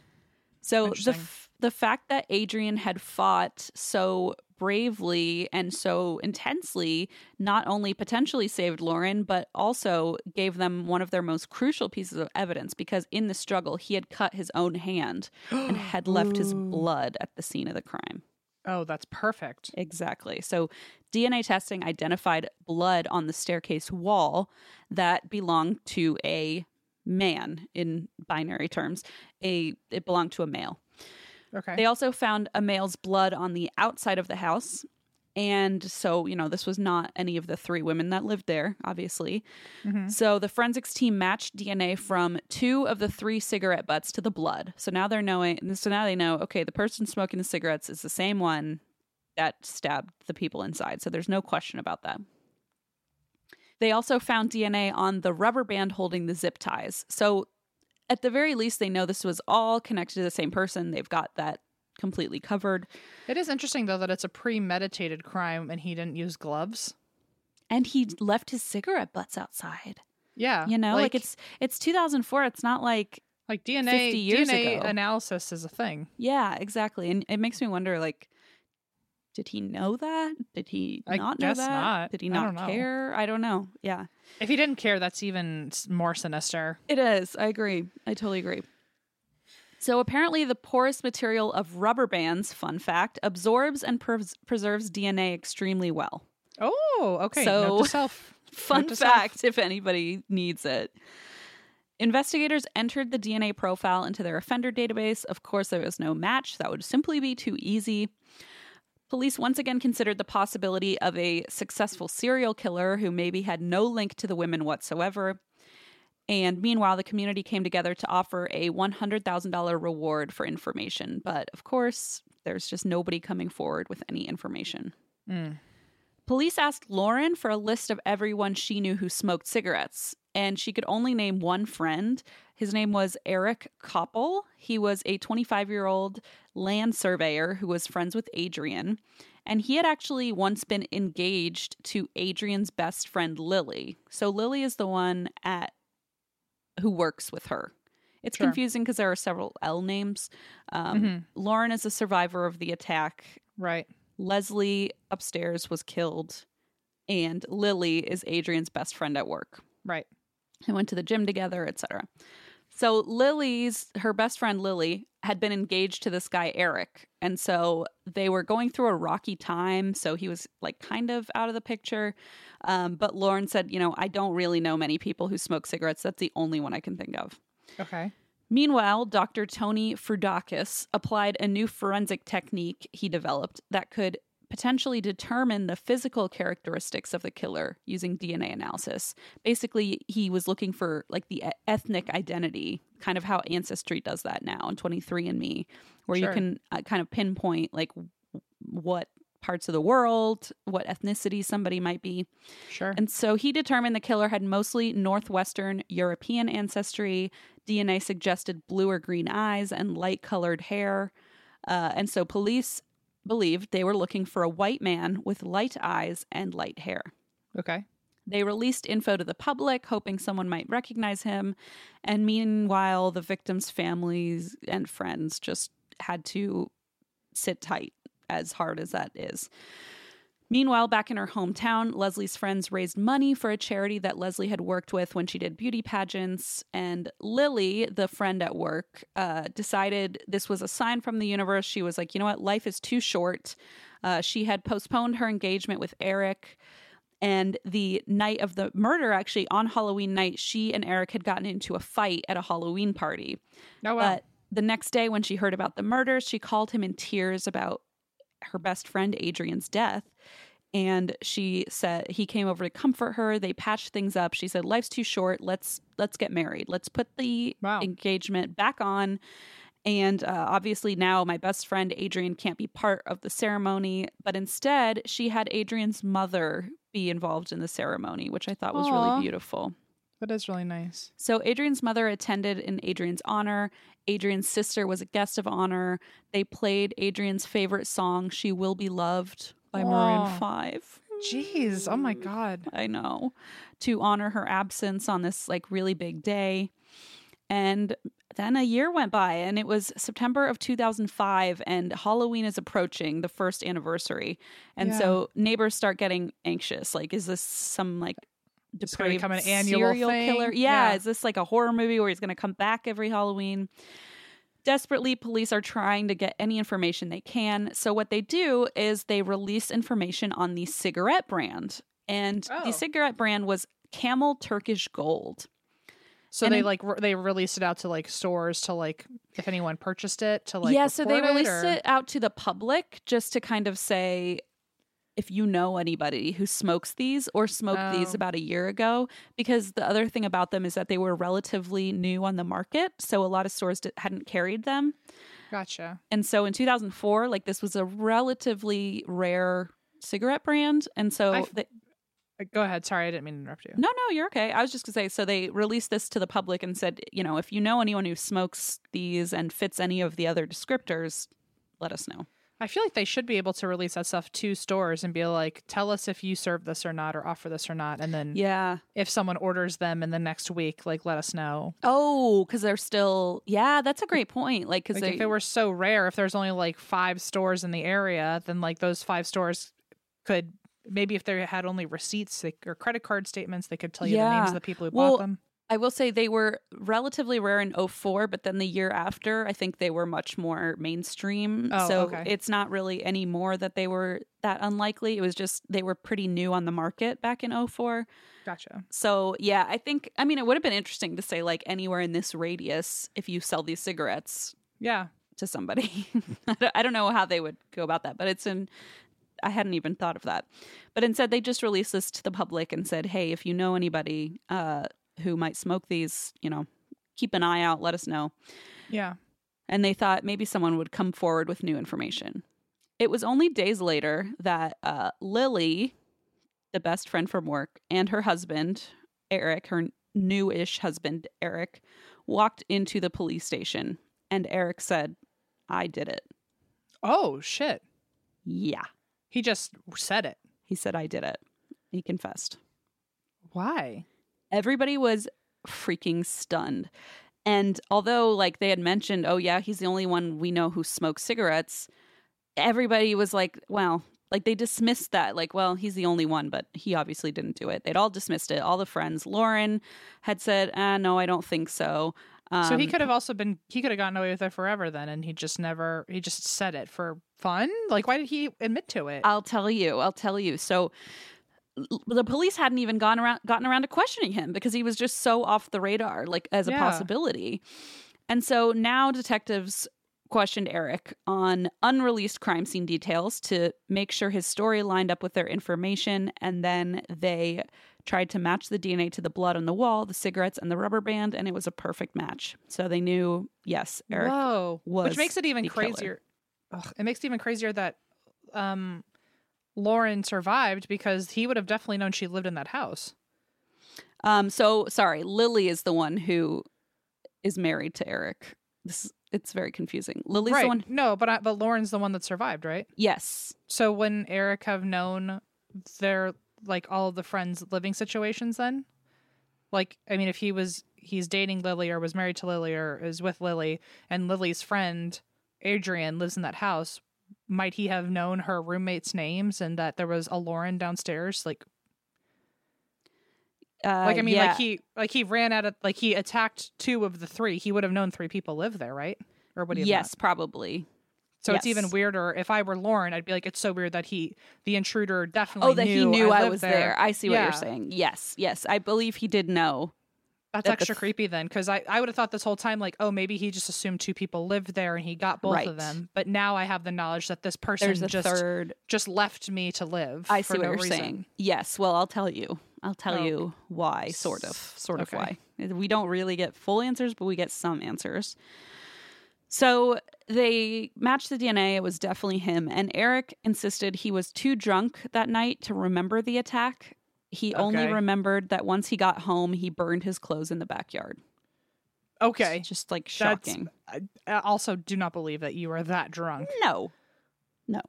So the f- the fact that Adrian had fought so bravely and so intensely not only potentially saved Lauren, but also gave them one of their most crucial pieces of evidence because in the struggle, he had cut his own hand and had left his blood at the scene of the crime. Oh, that's perfect. Exactly. So DNA testing identified blood on the staircase wall that belonged to a man in binary terms. A it belonged to a male. Okay. They also found a male's blood on the outside of the house. And so, you know, this was not any of the three women that lived there, obviously. Mhm. So the forensics team matched DNA from two of the three cigarette butts to the blood. So now they're knowing, so now they know, okay, the person smoking the cigarettes is the same one that stabbed the people inside. So there's no question about that. They also found DNA on the rubber band holding the zip ties. So at the very least, they know this was all connected to the same person. They've got that completely covered. It is interesting though that it's a premeditated crime and he didn't use gloves. And he left his cigarette butts outside. Yeah. You know, like, it's it's 2004. It's not like like DNA 50 years DNA ago. analysis is a thing. yeah, exactly. And it makes me wonder like did he know that? Did he I not know that? not. Did he I not know. care? I don't know. Yeah. If he didn't care, that's even more sinister. It is. I agree. I totally agree. So apparently, the porous material of rubber bands, fun fact, absorbs and pres- preserves DNA extremely well. Oh, okay. So-. Fun to self. fact if anybody needs it. Investigators entered the DNA profile into their offender database. Of course, there was no match. That would simply be too easy. Police once again considered the possibility of a successful serial killer who maybe had no link to the women whatsoever. And meanwhile, the community came together to offer a $100,000 reward for information. But of course, there's just nobody coming forward with any information. Mm. Police asked Lauren for a list of everyone she knew who smoked cigarettes, and she could only name one friend. His name was Eric Copple. He was a 25 year old land surveyor who was friends with Adrian. And he had actually once been engaged to Adrian's best friend, Lily. So Lily is the one at who works with her. It's Sure. confusing because there are several L names. Um, Mhm. Lauren is a survivor of the attack Right. Leslie upstairs was killed, and Lily is Adrian's best friend at work. Right. They went to the gym together, etc. So Lily's her best friend Lily had been engaged to this guy Eric, and so they were going through a rocky time. So he was like kind of out of the picture. Um, but Lauren said, you know, I don't really know many people who smoke cigarettes. That's the only one I can think of. Okay. Meanwhile, Dr. Tony Frudakis applied a new forensic technique he developed that could potentially determine the physical characteristics of the killer using DNA analysis. Basically, he was looking for like the ethnic identity, kind of how Ancestry does that now in 23andMe, where Sure. you can uh, kind of pinpoint like what parts of the world, what ethnicity somebody might be. Sure. And so he determined the killer had mostly Northwestern European ancestry. DNA suggested blue or green eyes and light colored hair. Uh, and so police believed they were looking for a white man with light eyes and light hair. okay. They released info to the public, hoping someone might recognize him. And meanwhile, the victims' families and friends just had to sit tight, as hard as that is. Meanwhile, back in her hometown, Leslie's friends raised money for a charity that Leslie had worked with when she did beauty pageants. And Lily, the friend at work, uh, decided this was a sign from the universe. She was like, you know what? Life is too short. Uh, she had postponed her engagement with Eric. And the night of the murder, actually, on Halloween night, she and Eric had gotten into a fight at a Halloween party. Oh well. But the next day, when she heard about the murder, she called him in tears about her best friend Adrian's death. And she said he came over to comfort her. They patched things up. She said, "Life's too short. Let's let's get married. Let's put the Wow. engagement back on." And uh, obviously now my best friend Adrian can't be part of the ceremony, but instead she had Adrian's mother be involved in the ceremony, which I thought was Aw. really beautiful. That is really nice. So Adrian's mother attended in Adrian's honor. Adrian's sister was a guest of honor. They played Adrian's favorite song, She Will Be Loved by Maroon 5. Jeez. Oh my mm. god. I know. To honor her absence on this like really big day. And then a year went by and it was September of 2005 and Halloween is approaching the first anniversary. And Yeah. so neighbors start getting anxious. Like, is this some like depraved become an annual serial thing? killer? Yeah. Yeah. Is this like a horror movie where he's going to come back every Halloween? Desperately, police are trying to get any information they can. So, what they do is they release information on the cigarette brand. And Oh. the cigarette brand was Camel Turkish Gold. So And they in- like re- they released it out to like stores to like if anyone purchased it to like yeah, so they released or- it out to the public just to kind of say if you know anybody who smokes these or smoked these Oh. about a year ago, because the other thing about them is that they were relatively new on the market. So a lot of stores hadn't carried them. Gotcha. And so in 2004, like this was a relatively rare cigarette brand. And so they, Uh, Go ahead. Sorry, I didn't mean to interrupt you. no, no, you're okay. I was just gonna say, so they released this to the public and said, you know, if you know anyone who smokes these and fits any of the other descriptors, let us know. I feel like they should be able to release that stuff to stores and be like, tell us if you serve this or not, or offer this or not, and then Yeah. if someone orders them in the next week, like let us know. Oh, because they're still. Yeah, that's a great point. Like, because Like they. if it were so rare, if there's only like five stores in the area, then like those five stores could maybe if they had only receipts or credit card statements, they could tell you the names of the people who Well, bought them. I will say they were relatively rare in 04, but then the year after, I think they were much more mainstream. Oh, so okay. it's not really anymore that they were that unlikely. It was just they were pretty new on the market back in 04. Gotcha. So yeah, I think I mean it would have been interesting to say like anywhere in this radius if you sell these cigarettes Yeah. to somebody. I don't- I don't know how they would go about that, but it's in. I hadn't even thought of that. But instead, they just released this to the public and said, "Hey, if you know anybody uh, who might smoke these, you know, keep an eye out. Let us know." Yeah. And they thought maybe someone would come forward with new information. It was only days later that uh, Lily, the best friend from work, and her husband Eric, her newish husband Eric, walked into the police station, and Eric said, "I did it." Oh shit. Yeah. He just said it. He said, I did it. He confessed. Why? Everybody was freaking stunned. And although, like, they had mentioned, oh, yeah, he's the only one we know who smokes cigarettes, everybody was like, well, like, they dismissed that. Like, well, he's the only one, but he obviously didn't do it. They'd all dismissed it. All the friends. Lauren had said, ah, no, I don't think so. so he Um, could have also been he could have gotten away with it forever then and he just never he just said it for fun? Like why did he admit to it? I'll tell you. I'll tell you. So the police hadn't even gone around gotten around to questioning him because he was just so off the radar like as a Yeah. possibility. And so now detectives questioned Eric on unreleased crime scene details to make sure his story lined up with their information and then they tried to match the DNA to the blood on the wall, the cigarettes and the rubber band and it was a perfect match. So they knew yes, Eric Whoa. was Which makes it even crazier. Ugh, it makes it even crazier that um Lauren survived because he would have definitely known she lived in that house. Um, so sorry, Lily is the one who is married to Eric. This is- it's very confusing. Lily's right. the one. No, but I, but Lauren's the one that survived, right? Yes. So when Eric have known their like all of the friends' living situations then? Like I mean if he was he's dating Lily or was married to Lily or is with Lily and Lily's friend Adrian lives in that house, might he have known her roommates' names and that there was a Lauren downstairs? Like Uh, like I mean yeah. like he like he ran out of like he attacked two of the three. He would have known three people live there, right? Or would he have not? Yes, probably. So it's even weirder. If I were Lauren, I'd be like, it's so weird that he, the intruder, definitely. Oh, that he knew knew I, lived was there. I see what Yeah. you're saying. Yes, yes, I believe he did know. That's that extra creepy then, because I, I would have thought this whole time like, oh, maybe he just assumed two people lived there and he got both Right. of them. But now I have the knowledge that this person just third. just left me to live. I for see what no you're reason. saying. Yes. Well, I'll tell you. I'll tell Oh. you why. Sort of. Sort of why. We don't really get full answers, but we get some answers. So they matched the DNA. It was definitely him. And Eric insisted he was too drunk that night to remember the attack. He only remembered that once he got home, he burned his clothes in the backyard. Okay. Just like shocking. I I also do not believe that you are that drunk. No. No.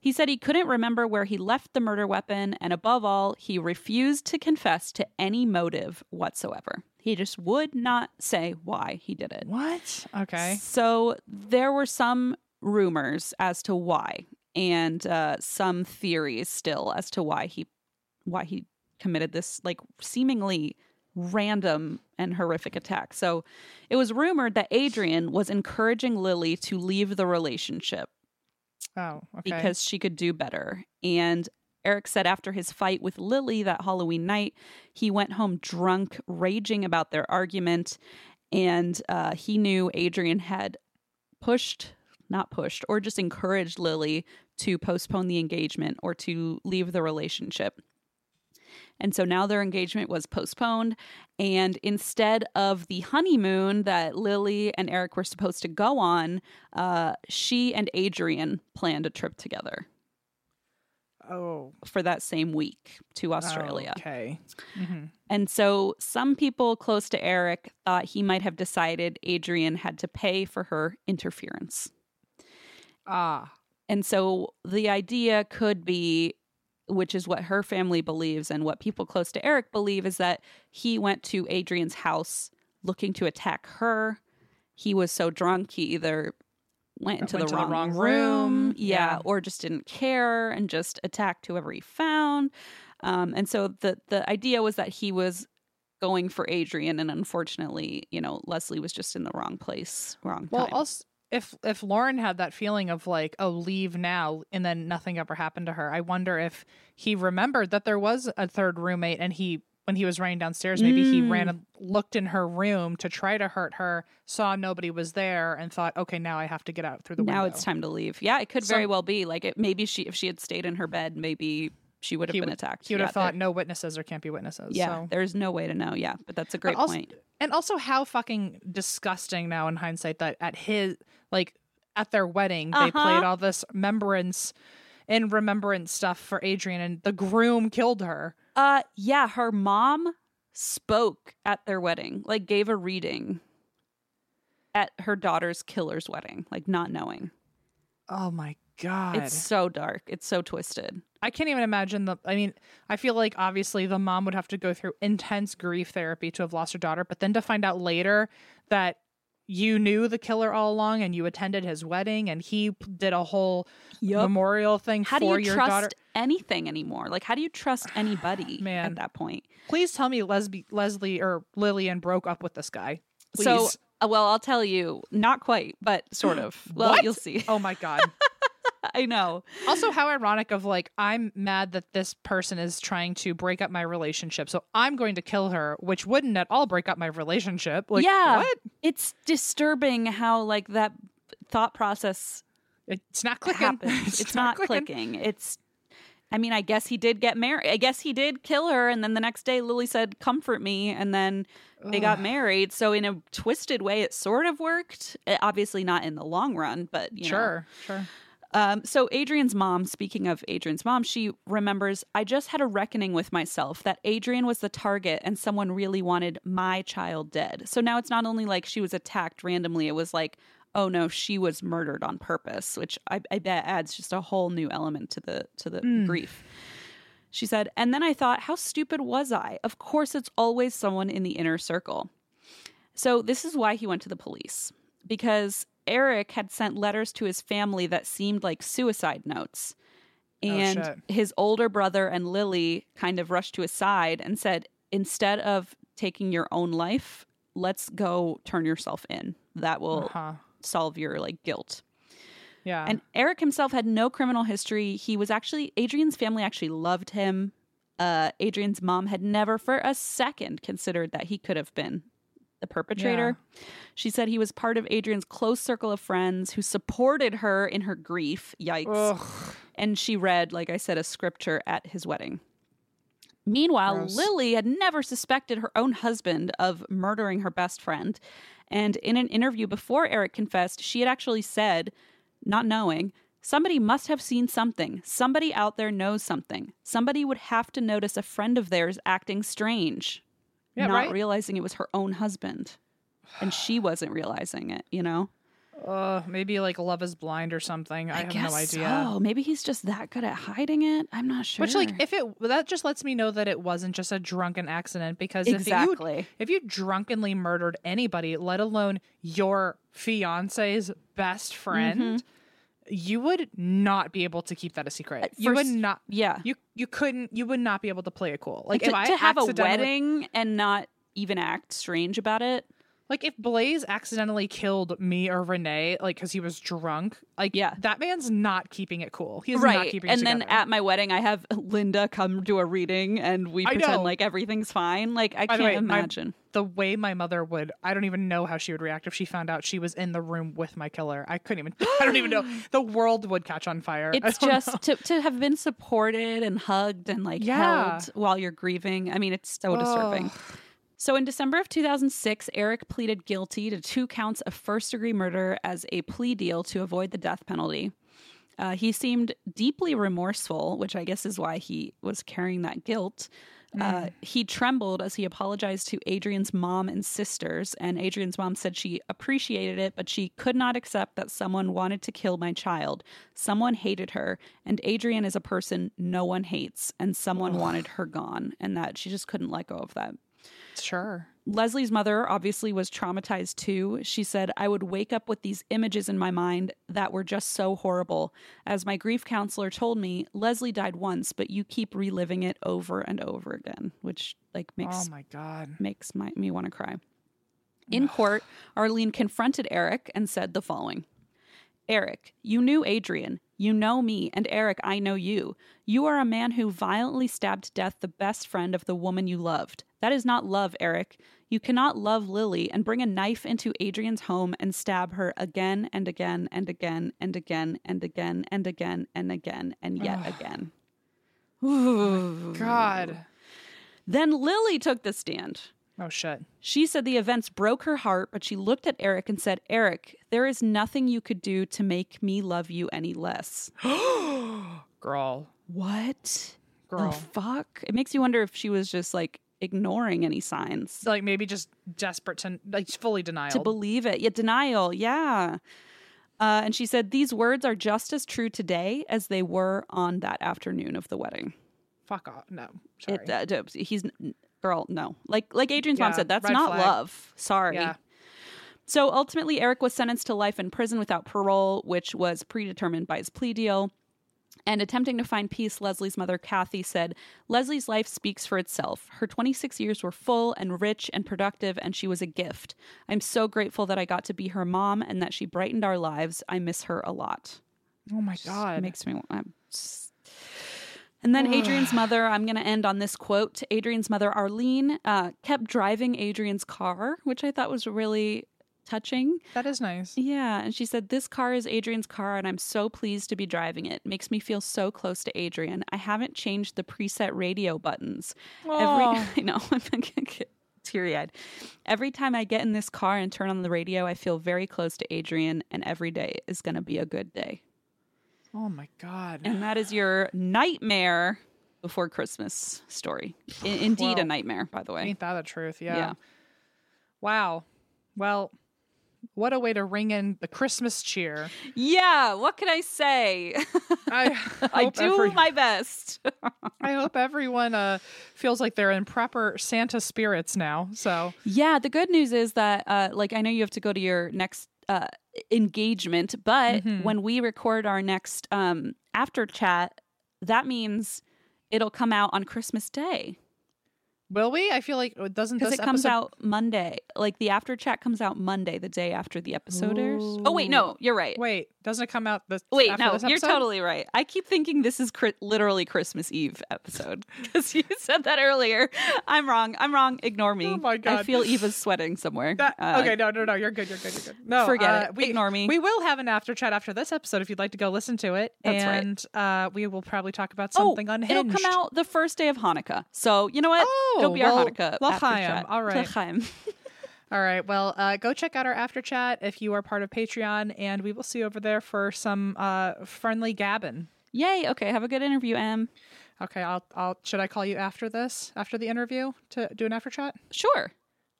He said he couldn't remember where he left the murder weapon, and above all, he refused to confess to any motive whatsoever. He just would not say why he did it. What? Okay. So there were some rumors as to why, and uh, some theories still as to why he why he committed this like seemingly random and horrific attack. So it was rumored that Adrian was encouraging Lily to leave the relationship Oh, okay. because she could do better. And Eric said after his fight with Lily that Halloween night, he went home drunk, raging about their argument. And uh, he knew Adrian had pushed, not pushed, or just encouraged Lily to postpone the engagement or to leave the relationship. And so now their engagement was postponed. And instead of the honeymoon that Lily and Eric were supposed to go on, uh, she and Adrian planned a trip together oh, for that same week to Australia. Okay. hmm And so some people close to Eric thought he might have decided Adrian had to pay for her interference. Ah. And so the idea could be, which is what her family believes and what people close to Eric believe, is that he went to Adrian's house looking to attack her. He was so drunk, he either went into Went the, to the wrong wrong room, room. yeah, Yeah. or just didn't care and just attacked whoever he found. Um, and so the the idea was that he was going for Adrian, and unfortunately, you know, Leslie was just in the wrong place, wrong Well, time. also, if if Lauren had that feeling of like, oh, leave now, and then nothing ever happened to her, I wonder if he remembered that there was a third roommate, and he when he was running downstairs, maybe he ran Mm. and looked in her room to try to hurt her, saw nobody was there, and thought, okay, now I have to get out through the now window. Now it's time to leave. Yeah, it could very well be like it. Maybe she, if she had stayed in her bed, maybe she would have He been attacked. He would yeah, have thought no witnesses or can't be witnesses. yeah, so. there's no way to know. Yeah, but that's a great also- point. And also how fucking disgusting now in hindsight that at his like at their wedding they Uh-huh. played all this remembrance and remembrance stuff for Adrian and the groom killed her. Uh, yeah, her mom spoke at their wedding, like gave a reading at her daughter's killer's wedding, like not knowing. Oh my god. It's so dark. It's so twisted. I can't even imagine the I mean, I feel like obviously the mom would have to go through intense grief therapy to have lost her daughter, but then to find out later that you knew the killer all along and you attended his wedding and he did a whole memorial thing How for do you your trust daughter. anything anymore? Like, how do you trust anybody Man. at that point? Please tell me Leslie, Leslie or Lillian broke up with this guy. Please. So, uh, well, I'll tell you, not quite, but sort of. Well, What? you'll see. oh my god. I know. also, how ironic of like I'm mad that this person is trying to break up my relationship, so I'm going to kill her, which wouldn't at all break up my relationship. Like, yeah, what? it's disturbing how like that thought process It's not clicking. happens. It's, not clicking. It's. I mean, I guess he did get married. I guess he did kill her, and then the next day, Lily said, "Comfort me," and then they got married. So, in a twisted way, it sort of worked. Eh, obviously, not in the long run, but you know. Sure, sure. Um, so Adrian's mom, speaking of Adrian's mom, she remembers, I just had a reckoning with myself that Adrian was the target and someone really wanted my child dead. So now it's not only like she was attacked randomly, it was like, oh no, she was murdered on purpose, which I, I bet adds just a whole new element to the to the grief. She said, and then I thought, how stupid was I? Of course, it's always someone in the inner circle. So this is why he went to the police because Eric had sent letters to his family that seemed like suicide notes. And shit. his older brother and Lily kind of rushed to his side and said, instead of taking your own life, let's go turn yourself in. That will Uh-huh. solve your like guilt. Yeah. And Eric himself had no criminal history. He was actually Adrian's family actually loved him. Uh, Adrian's mom had never for a second considered that he could have been the perpetrator. She said he was part of Adrian's close circle of friends who supported her in her grief. Yikes. Ugh. And she read, like I said, a scripture at his wedding. Meanwhile, Gross. Lily had never suspected her own husband of murdering her best friend. And in an interview before Eric confessed, she had actually said, not knowing, somebody must have seen something. Somebody out there knows something. Somebody would have to notice a friend of theirs acting strange, Yeah, not right? realizing it was her own husband. And she wasn't realizing it, you know? Uh, maybe like Love is Blind or something. I, have no idea. So. Maybe he's just that good at hiding it. I'm not sure. Which, like, if it that just lets me know that it wasn't just a drunken accident because if you exactly. if you drunkenly murdered anybody, let alone your fiance's best friend, you would not be able to keep that a secret. You would not. yeah. You you couldn't. You would not be able to play it cool. Like to, if I to have a wedding and not even act strange about it. Like if Blaze accidentally killed me or Renee, like because he was drunk, like Yeah. that man's not keeping it cool. He's not right. keeping it cool. And then together. at my wedding, I have Linda come do a reading and we I pretend know. like everything's fine. Like, I By can't way, my- imagine. the way my mother would, I don't even know how she would react if she found out she was in the room with my killer. I couldn't even. I don't even know. The world would catch on fire. It's know. just to, to have been supported and hugged and like Yeah. held while you're grieving. I mean, it's so disturbing. So in December of 2006, Eric pleaded guilty to two counts of first degree murder as a plea deal to avoid the death penalty. Uh, he seemed deeply remorseful, which I guess is why he was carrying that guilt. Uh, he trembled as he apologized to Adrian's mom and sisters, and Adrian's mom said she appreciated it, but she could not accept that someone wanted to kill my child. Someone hated her, and Adrian is a person no one hates, and someone wanted her gone, and that she just couldn't let go of that. Sure. Leslie's mother obviously was traumatized too. She said, I would wake up with these images in my mind that were just so horrible. As my grief counselor told me, Leslie died once, but you keep reliving it over and over again, which like oh makes Oh my god. makes my, me want to cry. In court, Arlene confronted Eric and said the following Eric, you knew Adrian. You know me, and Eric, I know you. You are a man who violently stabbed to death the best friend of the woman you loved. That is not love, Eric. You cannot love Lily and bring a knife into Adrian's home and stab her again and again and again and again and again and again and again and yet again. Ooh. God. Then Lily took the stand. Oh shit. She said the events broke her heart, but she looked at Eric and said, Eric, there is nothing you could do to make me love you any less. Girl. What Girl. the fuck? It makes you wonder if she was just like ignoring any signs like maybe just desperate to like fully denial. to believe it. Yeah, denial. Yeah. Uh, and she said, These words are just as true today as they were on that afternoon of the wedding. Fuck off. No. Sorry. It, uh, he's, girl, no. Like, like Adrian's mom said, that's not flag. love. Sorry. yeah. So ultimately, Eric was sentenced to life in prison without parole, which was predetermined by his plea deal. And attempting to find peace, Leslie's mother, Kathy, said Leslie's life speaks for itself. Her 26 years were full and rich and productive, and she was a gift. I'm so grateful that I got to be her mom and that she brightened our lives. I miss her a lot. Oh my It god. makes me want. And then Adrian's mother, I'm going to end on this quote. Adrian's mother, Arlene, uh, kept driving Adrian's car, which I thought was really touching. that is nice. Yeah. And she said, This car is Adrian's car, and I'm so pleased to be driving it. Makes me feel so close to Adrian. I haven't changed the preset radio buttons. Every, I know, I'm get teary eyed. Every time I get in this car and turn on the radio, I feel very close to Adrian, and every day is going to be a good day. Oh my god. And that is your nightmare before Christmas story. I- indeed, a nightmare, by the way. Ain't that the truth? Yeah. Yeah. Wow. Well, what a way to ring in the Christmas cheer. Yeah, what can I say? I I do every- my best. I hope everyone uh, feels like they're in proper Santa spirits now. So Yeah, the good news is that, uh, like, I know you have to go to your next uh, engagement, but Mhm. when we record our next um, after chat, that means it'll come out on Christmas Day will we? I feel like doesn't because it comes episode- out Monday. Like, the after chat comes out Monday, the day after the episode airs. Oh, wait, no, you're right. Wait, doesn't it come out this? Wait, after no, you're totally right. I keep thinking this is cri- literally Christmas Eve episode because you said that earlier. I'm wrong. I'm wrong. Ignore me. Oh my god, I feel Eva's sweating somewhere. That, Uh, okay, no, no, no. You're good. You're good. You're good. No, Forget uh, it. We, Ignore me. We will have an after chat after this episode if you'd like to go listen to it. That's right. and uh, we will probably talk about Oh, something unhinged. it'll come out the first day of Hanukkah. So you know what? Oh, it'll be well, our Hanukkah. after l'chaim. chat. All right. L'chaim. All right. Well, uh, go check out our after chat if you are part of Patreon, and we will see you over there for some uh, friendly gabbing. Yay. Okay. Have a good interview, Em. Okay. I'll. I'll. Should I call you after this? After the interview to do an after chat? Sure.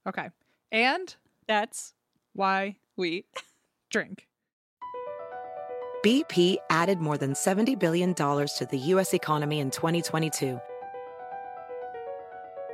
Okay. And That's why we. drink. BP added more than $70 billion to the U.S. economy in 2022.